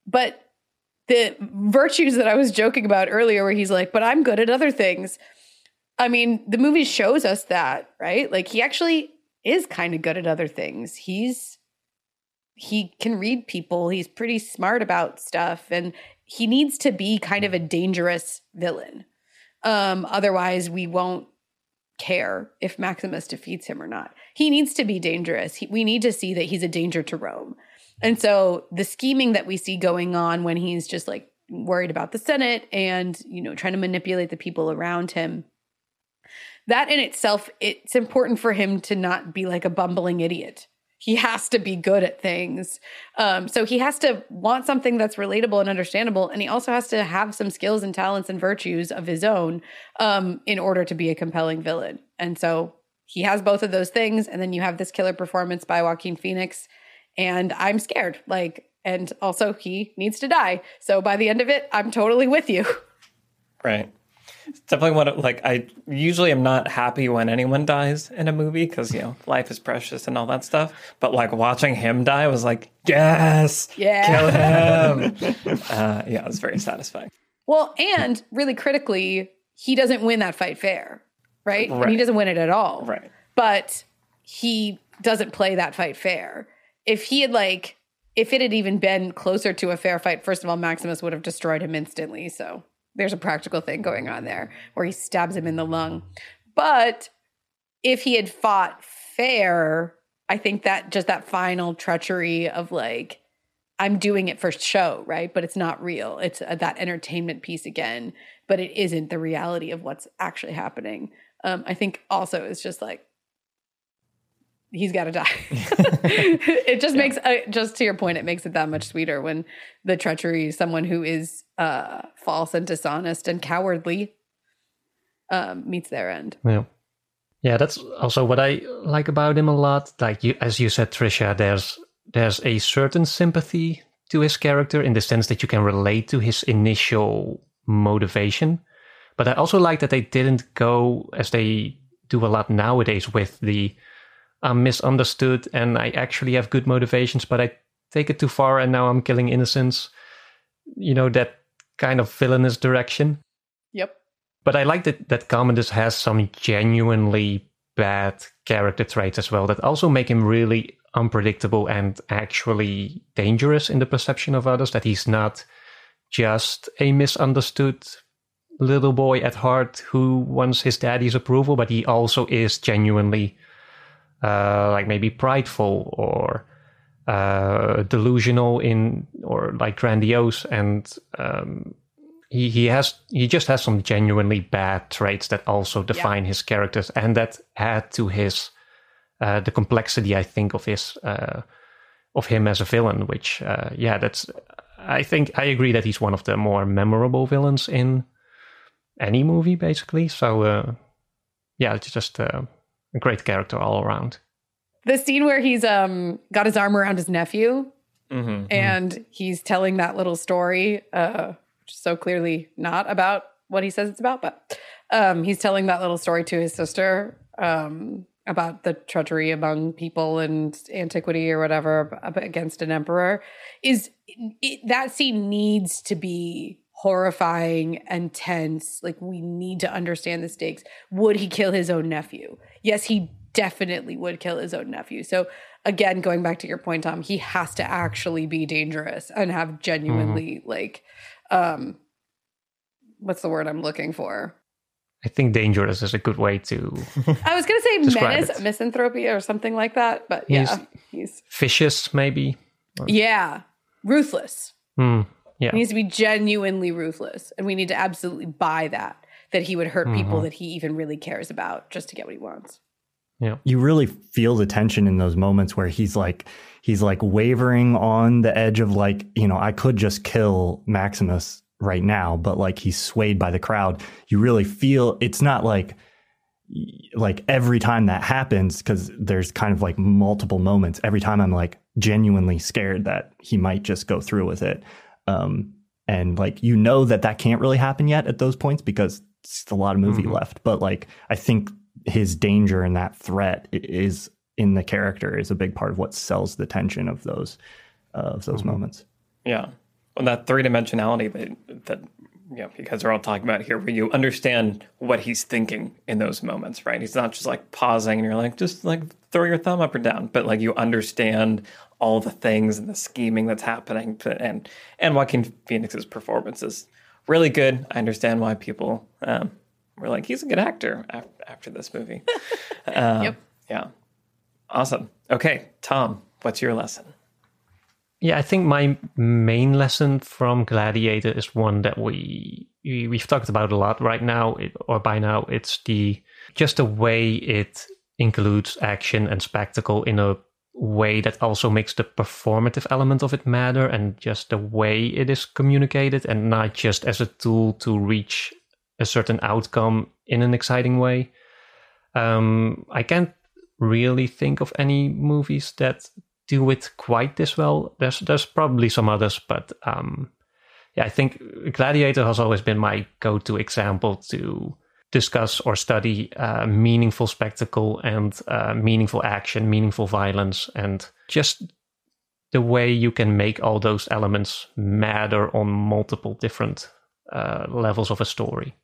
But the virtues that I was joking about earlier, where he's like, but I'm good at other things. I mean, the movie shows us that, right? Like he actually is kind of good at other things. He's he can read people. He's pretty smart about stuff and he needs to be kind of a dangerous villain. Um otherwise we won't care if Maximus defeats him or not. He needs to be dangerous. He, we need to see that he's a danger to Rome. And so the scheming that we see going on when he's just like worried about the Senate and, you know, trying to manipulate the people around him. That in itself, it's important for him to not be like a bumbling idiot. He has to be good at things. Um, so he has to want something that's relatable and understandable. And he also has to have some skills and talents and virtues of his own um, in order to be a compelling villain. And so he has both of those things. And then you have this killer performance by Joaquin Phoenix. And I'm scared. Like, and also he needs to die. So by the end of it, I'm totally with you. Right. It's definitely what like I usually am not happy when anyone dies in a movie because you know life is precious and all that stuff. But like watching him die was like yes, Yeah. kill him. uh, yeah, it was very satisfying. Well, and really critically, he doesn't win that fight fair, right? And he doesn't win it at all. Right. But he doesn't play that fight fair. If he had like, if it had even been closer to a fair fight, first of all, Maximus would have destroyed him instantly. So there's a practical thing going on there where he stabs him in the lung. But if he had fought fair, I think that just that final treachery of like, I'm doing it for show, right? But it's not real. It's uh, that entertainment piece again, but it isn't the reality of what's actually happening. Um, I think also it's just like he's got to die. it just makes uh, just to your point, it makes it that much sweeter when the treachery, someone who is uh, false and dishonest and cowardly, um, meets their end. Yeah. Yeah, that's also what I like about him a lot. Like you as you said, Trisha, there's there's a certain sympathy to his character in the sense that you can relate to his initial motivation. But I also like that they didn't go as they do a lot nowadays with the I'm misunderstood and I actually have good motivations, but I take it too far and now I'm killing innocents. You know, that kind of villainous direction. Yep. But I like that that Commodus has some genuinely bad character traits as well that also make him really unpredictable and actually dangerous in the perception of others. That he's not just a misunderstood little boy at heart who wants his daddy's approval, but he also is genuinely uh, like maybe prideful or uh, delusional in or like grandiose and um, he, he has he just has some genuinely bad traits that also define his characters and that add to his uh, the complexity I think of his uh, of him as a villain which uh, yeah that's I think I agree that he's one of the more memorable villains in any movie basically. So uh, yeah it's just uh, great character all around The scene where he's um got his arm around his nephew Mm-hmm. and he's telling that little story, uh, which is so clearly not about what he says it's about, but um, he's telling that little story to his sister um, about the treachery among people and antiquity or whatever against an emperor. Is it, that scene needs to be horrifying and tense? Like we need to understand the stakes. Would he kill his own nephew? Yes, he definitely would kill his own nephew. So again, going back to your point, Tom, he has to actually be dangerous and have genuinely like um what's the word I'm looking for? I think dangerous is a good way to I was gonna say menace, it. misanthropy or something like that, but He's- yeah, he's vicious maybe yeah, ruthless. Hmm, yeah He needs to be genuinely ruthless, and we need to absolutely buy that that he would hurt people that he even really cares about just to get what he wants. Yeah. you really feel the tension in those moments where he's like he's like wavering on the edge of like you know i could just kill maximus right now but like he's swayed by the crowd you really feel it's not like like every time that happens because there's kind of like multiple moments every time i'm like genuinely scared that he might just go through with it um and like you know that that can't really happen yet at those points because it's a lot of movie left but like i think his danger and that threat is in the character is a big part of what sells the tension of those uh, of those moments Yeah. Well, that three dimensionality that that you know, you guys are all talking about here, where you understand what he's thinking in those moments, right? He's not just like pausing and you're like, just like throw your thumb up or down, but like you understand all the things and the scheming that's happening. To, and and Joaquin Phoenix's performance is really good. I understand why people um, were like, he's a good actor after, after this movie. Um, Yep. Yeah. Awesome. Okay, Tom, what's your lesson? Yeah, I think my main lesson from Gladiator is one that we, we we've talked about a lot right now, it, or by now. It's the just the way it includes action and spectacle in a way that also makes the performative element of it matter, and just the way it is communicated, and not just as a tool to reach a certain outcome in an exciting way. Um, I can't really think of any movies that do it quite this well. There's there's probably some others, but um, yeah, I think Gladiator has always been my go-to example to discuss or study uh, meaningful spectacle and uh, meaningful action, meaningful violence, and just the way you can make all those elements matter on multiple different uh, levels of a story.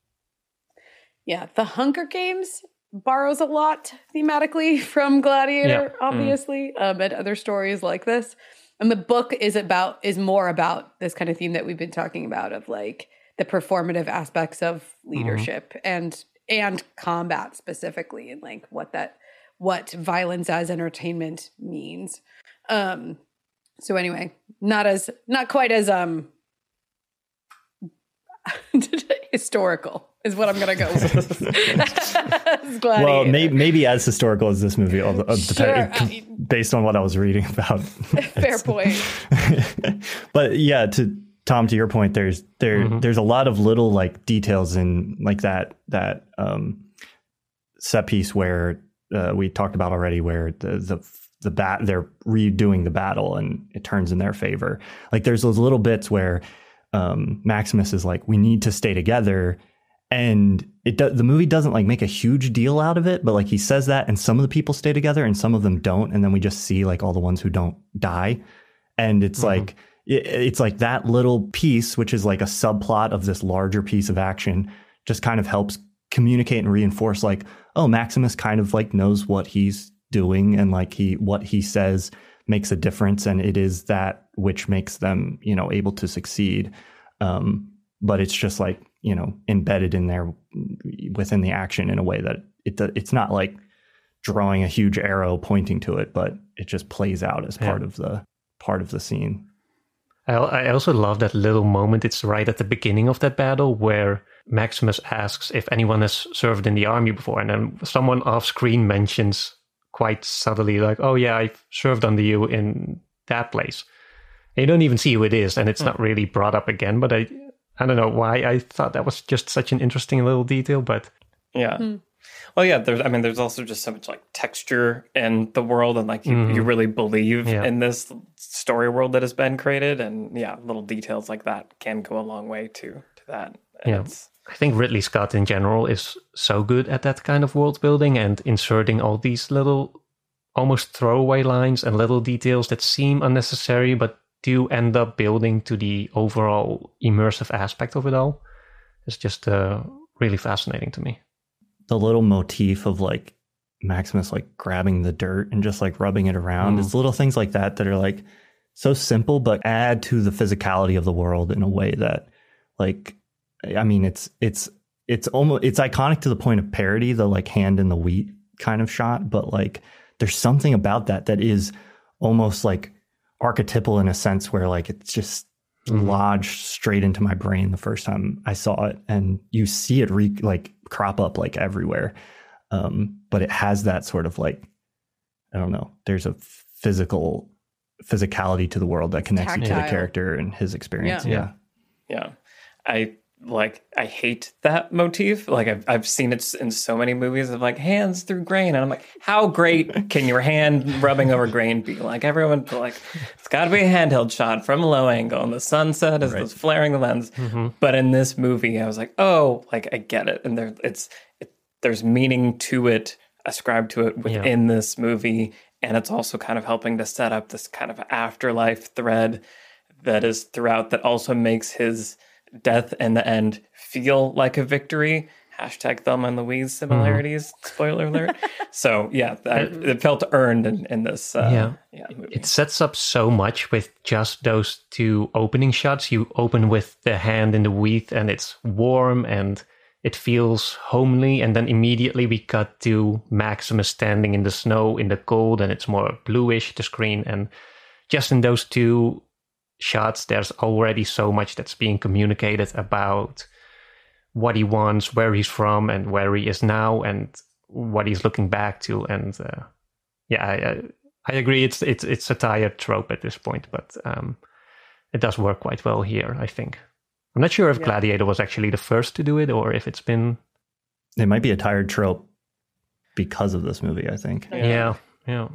Yeah, The Hunger Games borrows a lot thematically from Gladiator, Yeah. Mm. obviously, um, and other stories like this. And the book is about is more about this kind of theme that we've been talking about of like the performative aspects of leadership and and combat specifically, and like what that what violence as entertainment means. Um, so anyway, not as not quite as um historical is what I'm gonna go with. Well, may, maybe as historical as this movie, although, uh, Sure, based on what I was reading about. Fair point. but yeah, to Tom, to your point, there's there there's a lot of little like details in like that that um, set piece where uh, we talked about already, where the the the bat they're redoing the battle and it turns in their favor. Like there's those little bits where um, Maximus is like, we need to stay together. And it do, the movie doesn't like make a huge deal out of it, but like he says that, and some of the people stay together, and some of them don't, and then we just see like all the ones who don't die, and it's like it, it's like that little piece, which is like a subplot of this larger piece of action, just kind of helps communicate and reinforce like, oh, Maximus kind of like knows what he's doing, and like he what he says makes a difference, and it is that which makes them you know able to succeed. Um, but it's just like you know embedded in there within the action in a way that it it's not like drawing a huge arrow pointing to it, but it just plays out as part of the part of the scene. I, I also love that little moment. It's right at the beginning of that battle where Maximus asks if anyone has served in the army before, and then someone off screen mentions quite subtly, like, "Oh yeah, I've served under you in that place." And you don't even see who it is, and it's hmm. not really brought up again. But I, I don't know why I thought that was just such an interesting little detail. But Yeah. Hmm. Well, yeah. There's, I mean, there's also just so much like texture in the world, and like you, you really believe Yeah. in this story world that has been created, and yeah, little details like that can go a long way to to that. And Yeah. I think Ridley Scott in general is so good at that kind of world building and inserting all these little, almost throwaway lines and little details that seem unnecessary but do end up building to the overall immersive aspect of it all. It's just uh, really fascinating to me. The little motif of like Maximus like grabbing the dirt and just like rubbing it around. It's mm. little things like that that are like so simple but add to the physicality of the world in a way that like I mean it's it's it's almost it's iconic to the point of parody, the like hand in the wheat kind of shot, but like there's something about that that is almost like archetypal in a sense where like it's just mm. lodged straight into my brain the first time I saw it, and you see it re- like crop up like everywhere. Um, but it has that sort of like I don't know. There's a physical physicality to the world that connects you to the character and his experience. Yeah. Yeah. Yeah. I like I hate that motif. Like I've I've seen it in so many movies of like hands through grain, and I'm like, how great can your hand rubbing over grain be? Like everyone like it's got to be a handheld shot from a low angle, and the sunset is is flaring the lens. Mm-hmm. But in this movie, I was like, oh, like I get it, and there it's it, there's meaning to it ascribed to it within this movie, and it's also kind of helping to set up this kind of afterlife thread that is throughout that also makes his death and the end feel like a victory. Hashtag Thelma and Louise similarities. Spoiler alert. so yeah, that, it felt earned in, in this. Uh, Yeah. yeah, movie. It sets up so much with just those two opening shots. You open with the hand in the wheat, and it's warm and it feels homely. And then immediately we cut to Maximus standing in the snow in the cold, and it's more bluish, the screen. And just in those two shots, there's already so much that's being communicated about what he wants, where he's from, and where he is now, and what he's looking back to. And uh, yeah, I, I agree. It's it's it's a tired trope at this point, but um, it does work quite well here. I think. I'm not sure if yeah. Gladiator was actually the first to do it, or if it's been. It might be a tired trope because of this movie. I think. Yeah. Yeah. yeah.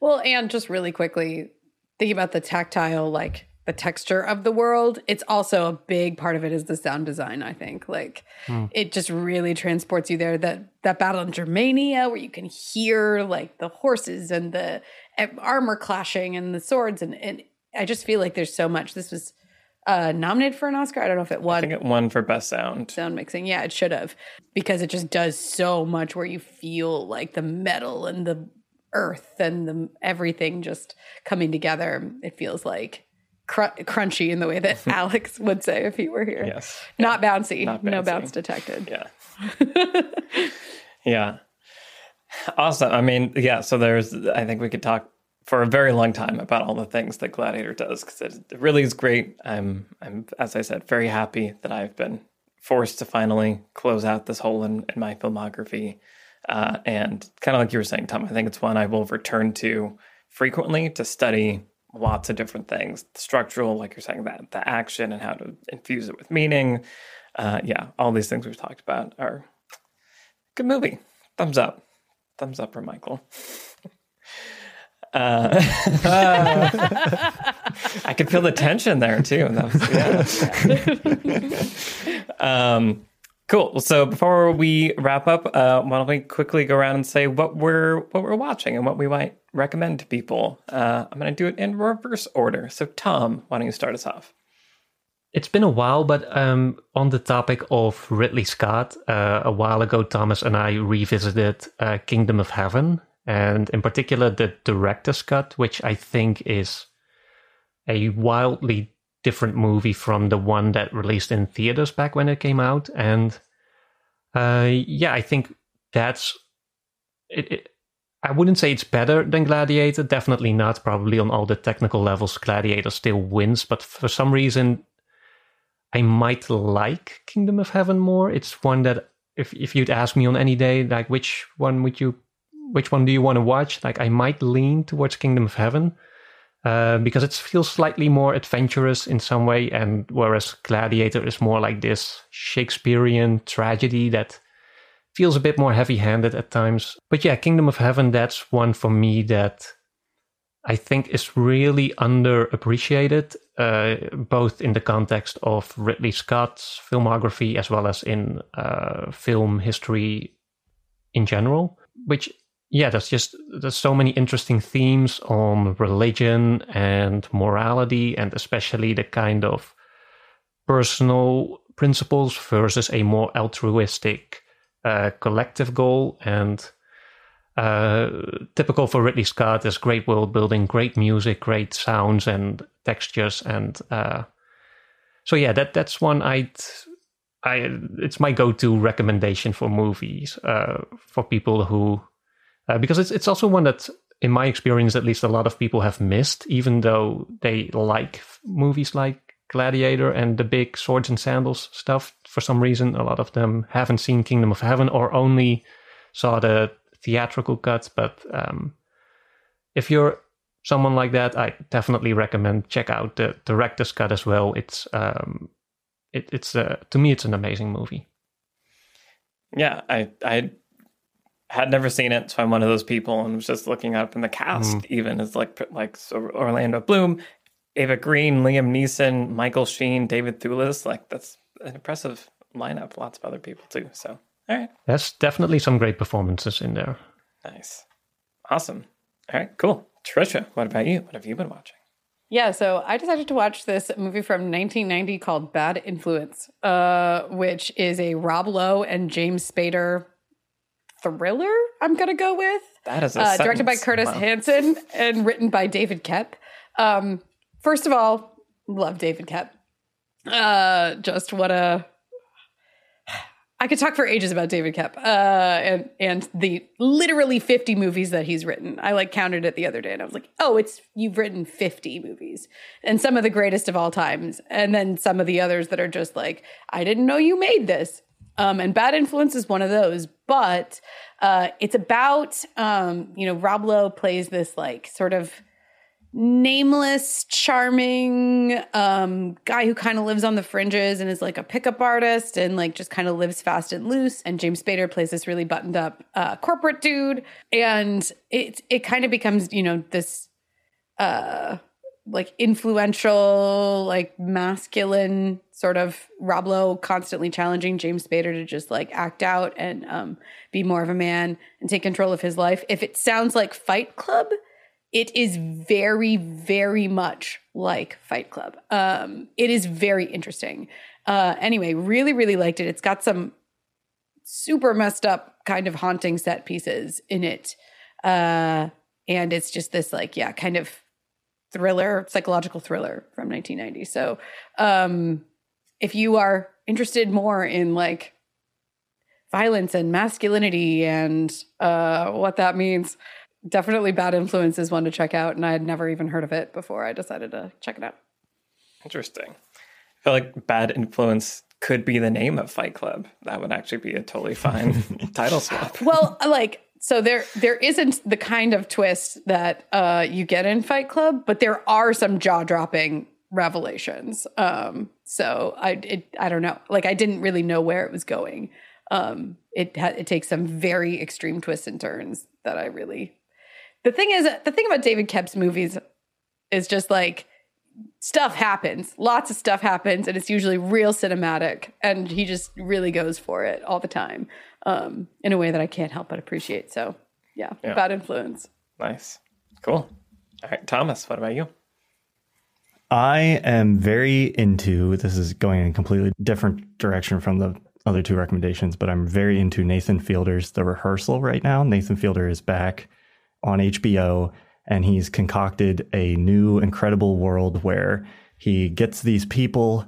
Well, and just really quickly, thinking about the tactile, like the texture of the world, it's also a big part of it is the sound design, I think. Like hmm. it just really transports you there. That that battle in Germania where you can hear like the horses and the armor clashing and the swords and, and I just feel like there's so much. This was uh, nominated for an Oscar. I don't know if it won. I think it won for best sound. Sound mixing. Yeah, it should have because it just does so much where you feel like the metal and the earth and the everything just coming together. It feels like cr- crunchy in the way that Alex would say if he were here. Yes. Not bouncy. Not bouncy. No bounce detected. Yeah. yeah. Awesome. I mean, yeah. So there's, I think we could talk for a very long time about all the things that Gladiator does because it, it really is great. I'm, I'm, as I said, very happy that I've been forced to finally close out this hole in, in my filmography. Uh, and kind of like you were saying, Tom, I think it's one I will return to frequently to study lots of different things structural, like you're saying, that the action and how to infuse it with meaning. Uh, yeah, all these things we've talked about are good movie. Thumbs up. Thumbs up for Michael. Uh, I could feel the tension there too. Was, yeah. um, Cool. So before we wrap up, uh, why don't we quickly go around and say what we're what we're watching and what we might recommend to people? Uh, I'm going to do it in reverse order. So Tom, why don't you start us off? It's been a while, but um, on the topic of Ridley Scott, uh, a while ago, Thomas and I revisited uh, Kingdom of Heaven, and in particular the director's cut, which I think is a wildly different movie from the one that released in theaters back when it came out. And uh, yeah, I think that's it, it, I wouldn't say it's better than Gladiator. Definitely not. Probably on all the technical levels, Gladiator still wins. But for some reason, I might like Kingdom of Heaven more. It's one that if if you'd ask me on any day, like which one would you, which one do you want to watch? Like I might lean towards Kingdom of Heaven. Uh, because it feels slightly more adventurous in some way, and whereas Gladiator is more like this Shakespearean tragedy that feels a bit more heavy-handed at times. But yeah, Kingdom of Heaven, that's one for me that I think is really underappreciated, uh, both in the context of Ridley Scott's filmography as well as in uh, film history in general, which yeah, there's just there's so many interesting themes on religion and morality, and especially the kind of personal principles versus a more altruistic uh, collective goal. And uh, typical for Ridley Scott is great world building, great music, great sounds and textures, and uh, so yeah, that that's one I'd. I, it's my go-to recommendation for movies uh, for people who uh, because it's it's also one that, in my experience, at least a lot of people have missed, even though they like movies like Gladiator and the big swords and sandals stuff. For some reason, a lot of them haven't seen Kingdom of Heaven or only saw the theatrical cut. But um, if you're someone like that, I definitely recommend check out the director's cut as well. It's um, it, it's uh, to me, it's an amazing movie. Yeah, I I had never seen it, so I'm one of those people and was just looking up in the cast. Mm. Even is like like so Orlando Bloom, Eva Green, Liam Neeson, Michael Sheen, David Thewlis. Like that's an impressive lineup. Lots of other people too. So all right, there's definitely some great performances in there. Nice, awesome. All right, cool. Trisha, what about you? What have you been watching? Yeah, so I decided to watch this movie from 1990 called Bad Influence, uh, which is a Rob Lowe and James Spader thriller. I'm gonna go with that is uh, directed by Curtis wow. Hanson and written by David Koepp. Um, first of all, love David Koepp. Uh, just what a I, I could talk for ages about David Koepp uh, and and the literally 50 movies that he's written. I like counted it the other day and I was like, oh, it's you've written 50 movies and some of the greatest of all times, and then some of the others that are just like, I didn't know you made this. Um, and Bad Influence is one of those, but uh, it's about um, you know Rob Lowe plays this like sort of nameless, charming um, guy who kind of lives on the fringes and is like a pickup artist and like just kind of lives fast and loose. And James Spader plays this really buttoned up uh, corporate dude, and it it kind of becomes you know this uh like influential, like masculine sort of Rob Lowe constantly challenging James Spader to just like act out and um, be more of a man and take control of his life. If it sounds like Fight Club, it is very, very much like Fight Club. Um, it is very interesting. Uh, anyway, really, really liked it. It's got some super messed up kind of haunting set pieces in it. Uh, and it's just this like, yeah, kind of thriller, psychological thriller from 1990. So, um, if you are interested more in like violence and masculinity and uh, what that means, definitely Bad Influence is one to check out. And I had never even heard of it before I decided to check it out. Interesting. I feel like Bad Influence could be the name of Fight Club. That would actually be a totally fine title swap. Well, like so there there isn't the kind of twist that uh, you get in Fight Club, but there are some jaw dropping revelations. Um, so I it, I don't know. Like I didn't really know where it was going. Um, it ha- it takes some very extreme twists and turns that I really the thing is, the thing about David Koepp's movies is just like stuff happens. Lots of stuff happens, and it's usually real cinematic. And he just really goes for it all the time um, in a way that I can't help but appreciate. So, yeah, yeah. bad influence. Nice. Cool. All right, Thomas, what about you? I am very into this is going in a completely different direction from the other two recommendations, but I'm very into Nathan Fielder's The Rehearsal right now. Nathan Fielder is back on HBO, and he's concocted a new incredible world where he gets these people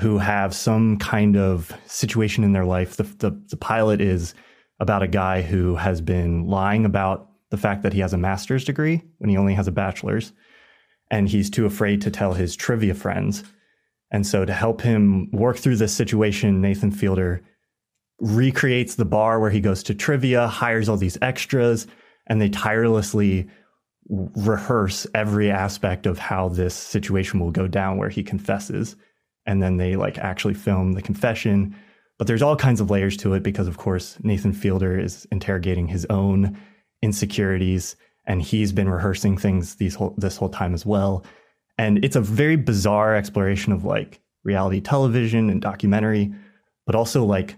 who have some kind of situation in their life. The, the, the pilot is about a guy who has been lying about the fact that he has a master's degree when he only has a bachelor's, and he's too afraid to tell his trivia friends. And so, to help him work through this situation, Nathan Fielder recreates the bar where he goes to trivia, hires all these extras, and they tirelessly rehearse every aspect of how this situation will go down where he confesses and then they like actually film the confession. But there's all kinds of layers to it because of course Nathan Fielder is interrogating his own insecurities and he's been rehearsing things these whole, this whole time as well. And it's a very bizarre exploration of like reality television and documentary but also like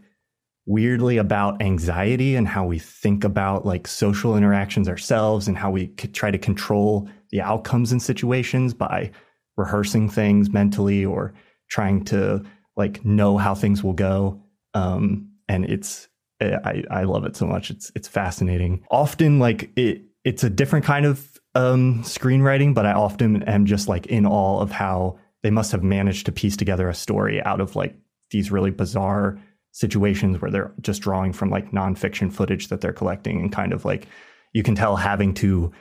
weirdly about anxiety and how we think about like social interactions ourselves and how we try to control the outcomes in situations by rehearsing things mentally or trying to like know how things will go. Um, and it's eh, I, I love it so much. It's it's fascinating. Often like it it's a different kind of um, screenwriting but i often am just like in awe of how they must have managed to piece together a story out of like these really bizarre situations where they're just drawing from like nonfiction footage that they're collecting and kind of like you can tell having to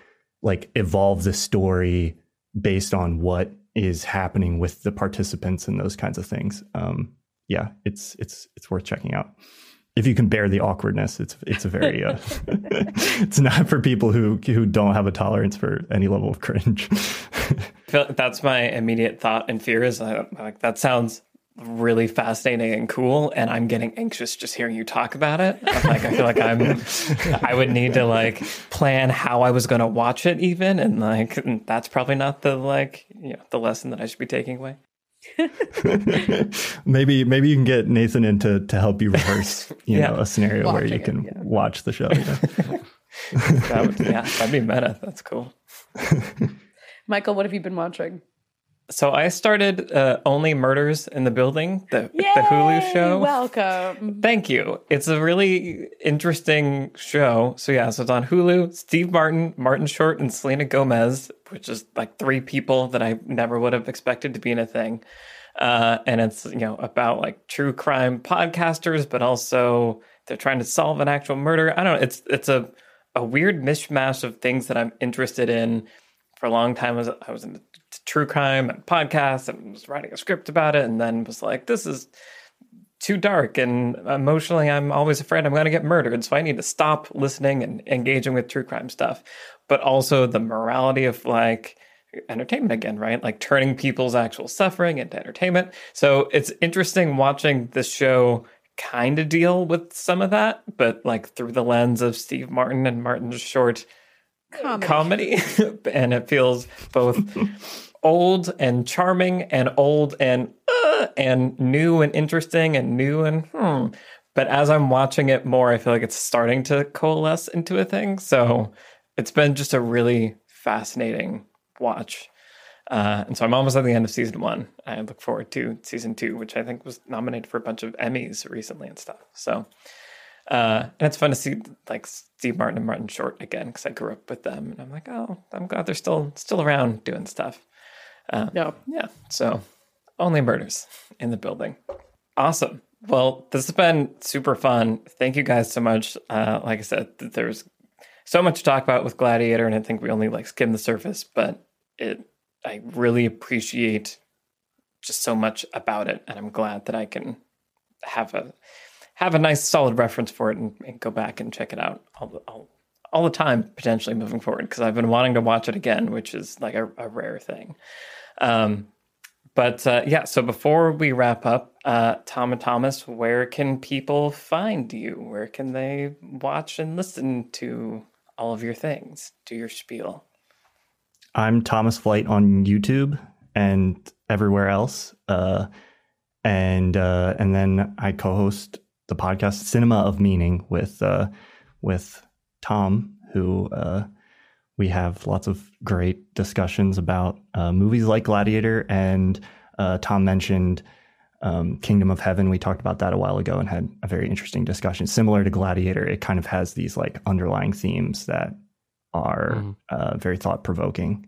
like evolve the story based on what is happening with the participants and those kinds of things. Um, yeah, it's it's it's worth checking out. If you can bear the awkwardness, it's it's a very uh, it's not for people who who don't have a tolerance for any level of cringe. that's my immediate thought and fear is like that sounds really fascinating and cool and i'm getting anxious just hearing you talk about it. I'm like i feel like i'm i would need to like plan how i was going to watch it even and like that's probably not the like you know the lesson that i should be taking away. Maybe maybe you can get nathan in to, to help you rehearse you yeah. know a scenario Watching where you can it, yeah. watch the show that would, yeah that'd be meta. That's cool. Michael what have you been watching so I started uh, Only Murders in the Building, the, the Hulu show. Welcome. Thank you. It's a really interesting show. So yeah, so it's on Hulu. Steve Martin, Martin Short, and Selena Gomez, which is like three people that I never would have expected to be in a thing. uh, and it's you know about like true crime podcasters, but also they're trying to solve an actual murder. I don't know. It's it's a a weird mishmash of things that I'm interested in. For a long time, I was, I was into true crime and podcasts and was writing a script about it, and then was like, this is too dark and emotionally i'm always afraid i'm going to get murdered so i need to stop listening and engaging with true crime stuff. But also the morality of like entertainment again right? Like turning people's actual suffering into entertainment. So it's interesting watching this show kind of deal with some of that but like through the lens of steve martin and martin short Comedy. comedy. And it feels both old and charming and old and uh, and new and interesting and new and hmm. But as I'm watching it more, I feel like it's starting to coalesce into a thing. So it's been just a really fascinating watch. Uh, and so I'm almost at the end of season one. I look forward to season two, which I think was nominated for a bunch of Emmys recently and stuff. So, uh, and it's fun to see like Steve Martin and Martin Short again because I grew up with them, and I'm like, oh, I'm glad they're still still around doing stuff. Uh, No. yeah. So only murders in the building. Awesome. Well, this has been super fun. Thank you guys so much. Uh, like I said, th- there's so much to talk about with Gladiator, and I think we only like skimmed the surface, but it I really appreciate just so much about it, and I'm glad that I can have a have a nice solid reference for it and, and go back and check it out all the, all, all the time potentially moving forward because I've been wanting to watch it again, which is like a, a rare thing. Um, but uh, yeah, so before we wrap up, uh, Tom and Thomas, where can people find you? Where can they watch and listen to all of your things? Do your spiel. I'm Thomas Flight on YouTube and everywhere else. Uh, and uh, and then I co-host the podcast Cinema of Meaning with uh, with Tom, who uh, we have lots of great discussions about uh, movies like Gladiator. And uh, Tom mentioned um, Kingdom of Heaven. We talked about that a while ago and had a very interesting discussion. Similar to Gladiator, it kind of has these like underlying themes that are Mhm. uh, very thought provoking.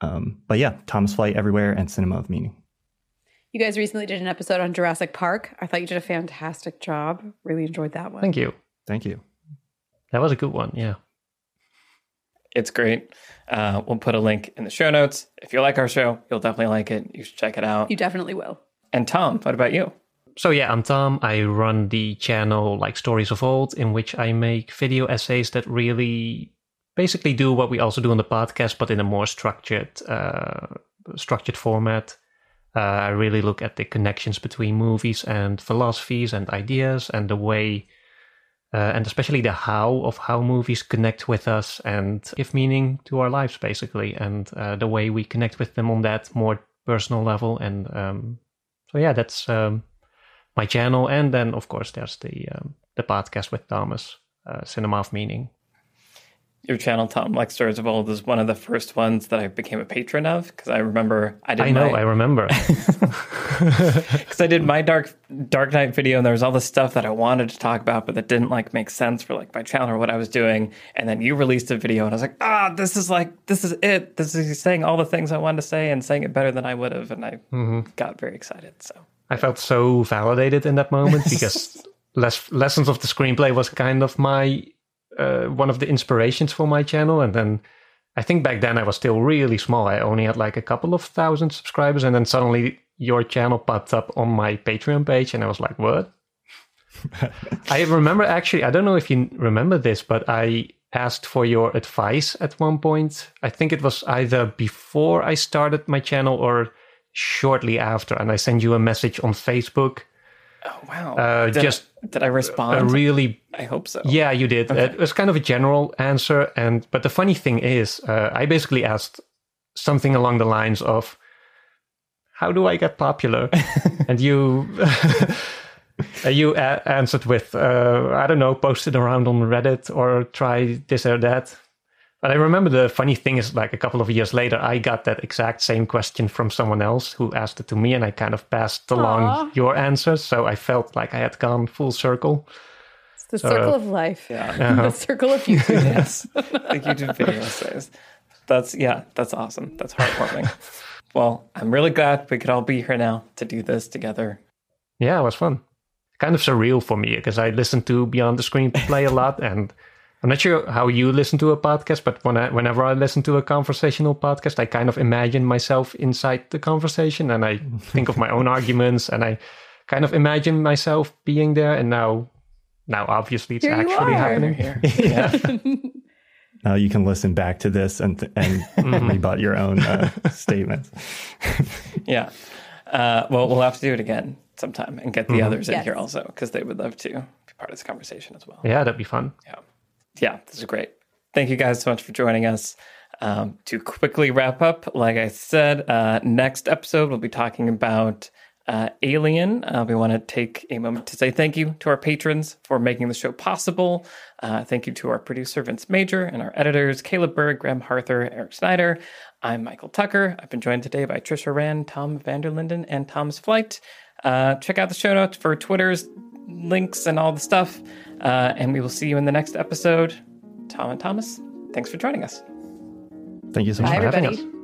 Um, but yeah, Thomas Flight everywhere and Cinema of Meaning. You guys recently did an episode on Jurassic Park. I thought you did a fantastic job. Really enjoyed that one. Thank you. Thank you. That was a good one. Yeah. It's great. Uh, we'll put a link in the show notes. If you like our show, you'll definitely like it. You should check it out. You definitely will. And Tom, what about you? So yeah, I'm Tom. I run the channel like Stories of Old, in which I make video essays that really basically do what we also do on the podcast, but in a more structured, uh, structured format. Uh, I really look at the connections between movies and philosophies and ideas, and the way, uh, and especially the how of how movies connect with us and give meaning to our lives, basically, and uh, the way we connect with them on that more personal level. And um, so yeah, that's. Um, my channel, and then of course there's the um, the podcast with Thomas, uh, Cinema of Meaning. Your channel, Tom, like Stories of Old, is one of the first ones that I became a patron of because I remember I did I know, my, I remember. because I did my dark Dark Knight video, and there was all this stuff that I wanted to talk about, but that didn't like make sense for like my channel or what I was doing. And then you released a video, and I was like, ah, this is like this is it. This is saying all the things I wanted to say and saying it better than I would have, and I got very excited. So I felt so validated in that moment because Les- lessons of the screenplay was kind of my uh, one of the inspirations for my channel, and then. I think back then I was still really small. I only had like a couple of thousand subscribers, and then suddenly your channel popped up on my Patreon page, and I was like, "What?" I remember actually, I don't know if you remember this, but I asked for your advice at one point. I think it was either before I started my channel or shortly after, and I sent you a message on Facebook. Oh wow, Uh, did just I, did I respond? A really I hope so. yeah, you did. It was kind of a general answer, and but the funny thing is, uh, I basically asked something along the lines of, "How do I get popular?" and you. you a- answered with, uh, I don't know, post it around on Reddit or try this or that. But I remember the funny thing is, like a couple of years later, I got that exact same question from someone else who asked it to me, and I kind of passed along Aw. your answer. So I felt like I had gone full circle. It's the circle of life. Yeah. Uh-huh. The circle of YouTube. yes. the YouTube video essays. That's yeah, that's awesome. That's heartwarming. Well, I'm really glad we could all be here now to do this together. Yeah, it was fun. Kind of surreal for me because I listen to Beyond the Screenplay a lot, and I'm not sure how you listen to a podcast, but when I, whenever I listen to a conversational podcast, I kind of imagine myself inside the conversation, and I think of my own arguments, and I kind of imagine myself being there. And now, now obviously it's Here you actually are. happening. Here. yeah. Now you can listen back to this and and rebut your own uh, statements. Yeah. Uh, well, we'll have to do it again sometime and get the others in Yes. here also because they would love to be part of this conversation as well. yeah, that'd be fun. Yeah. Yeah, this is great. Thank you guys so much for joining us. Um, to quickly wrap up, like I said, uh, next episode we'll be talking about uh, Alien. Uh, we want to take a moment to say thank you to our patrons for making the show possible. Uh, thank you to our producer, Vince Major, and our editors, Caleb Berg, Graham Harther, Eric Snyder. I'm Michael Tucker. I've been joined today by Trisha Rand, Tom van der Linden, and Thomas Flight. Uh, check out the show notes for Twitter's links and all the stuff. Uh, and we will see you in the next episode. Tom and Thomas, thanks for joining us. Thank you so Bye, much. for having everybody. us.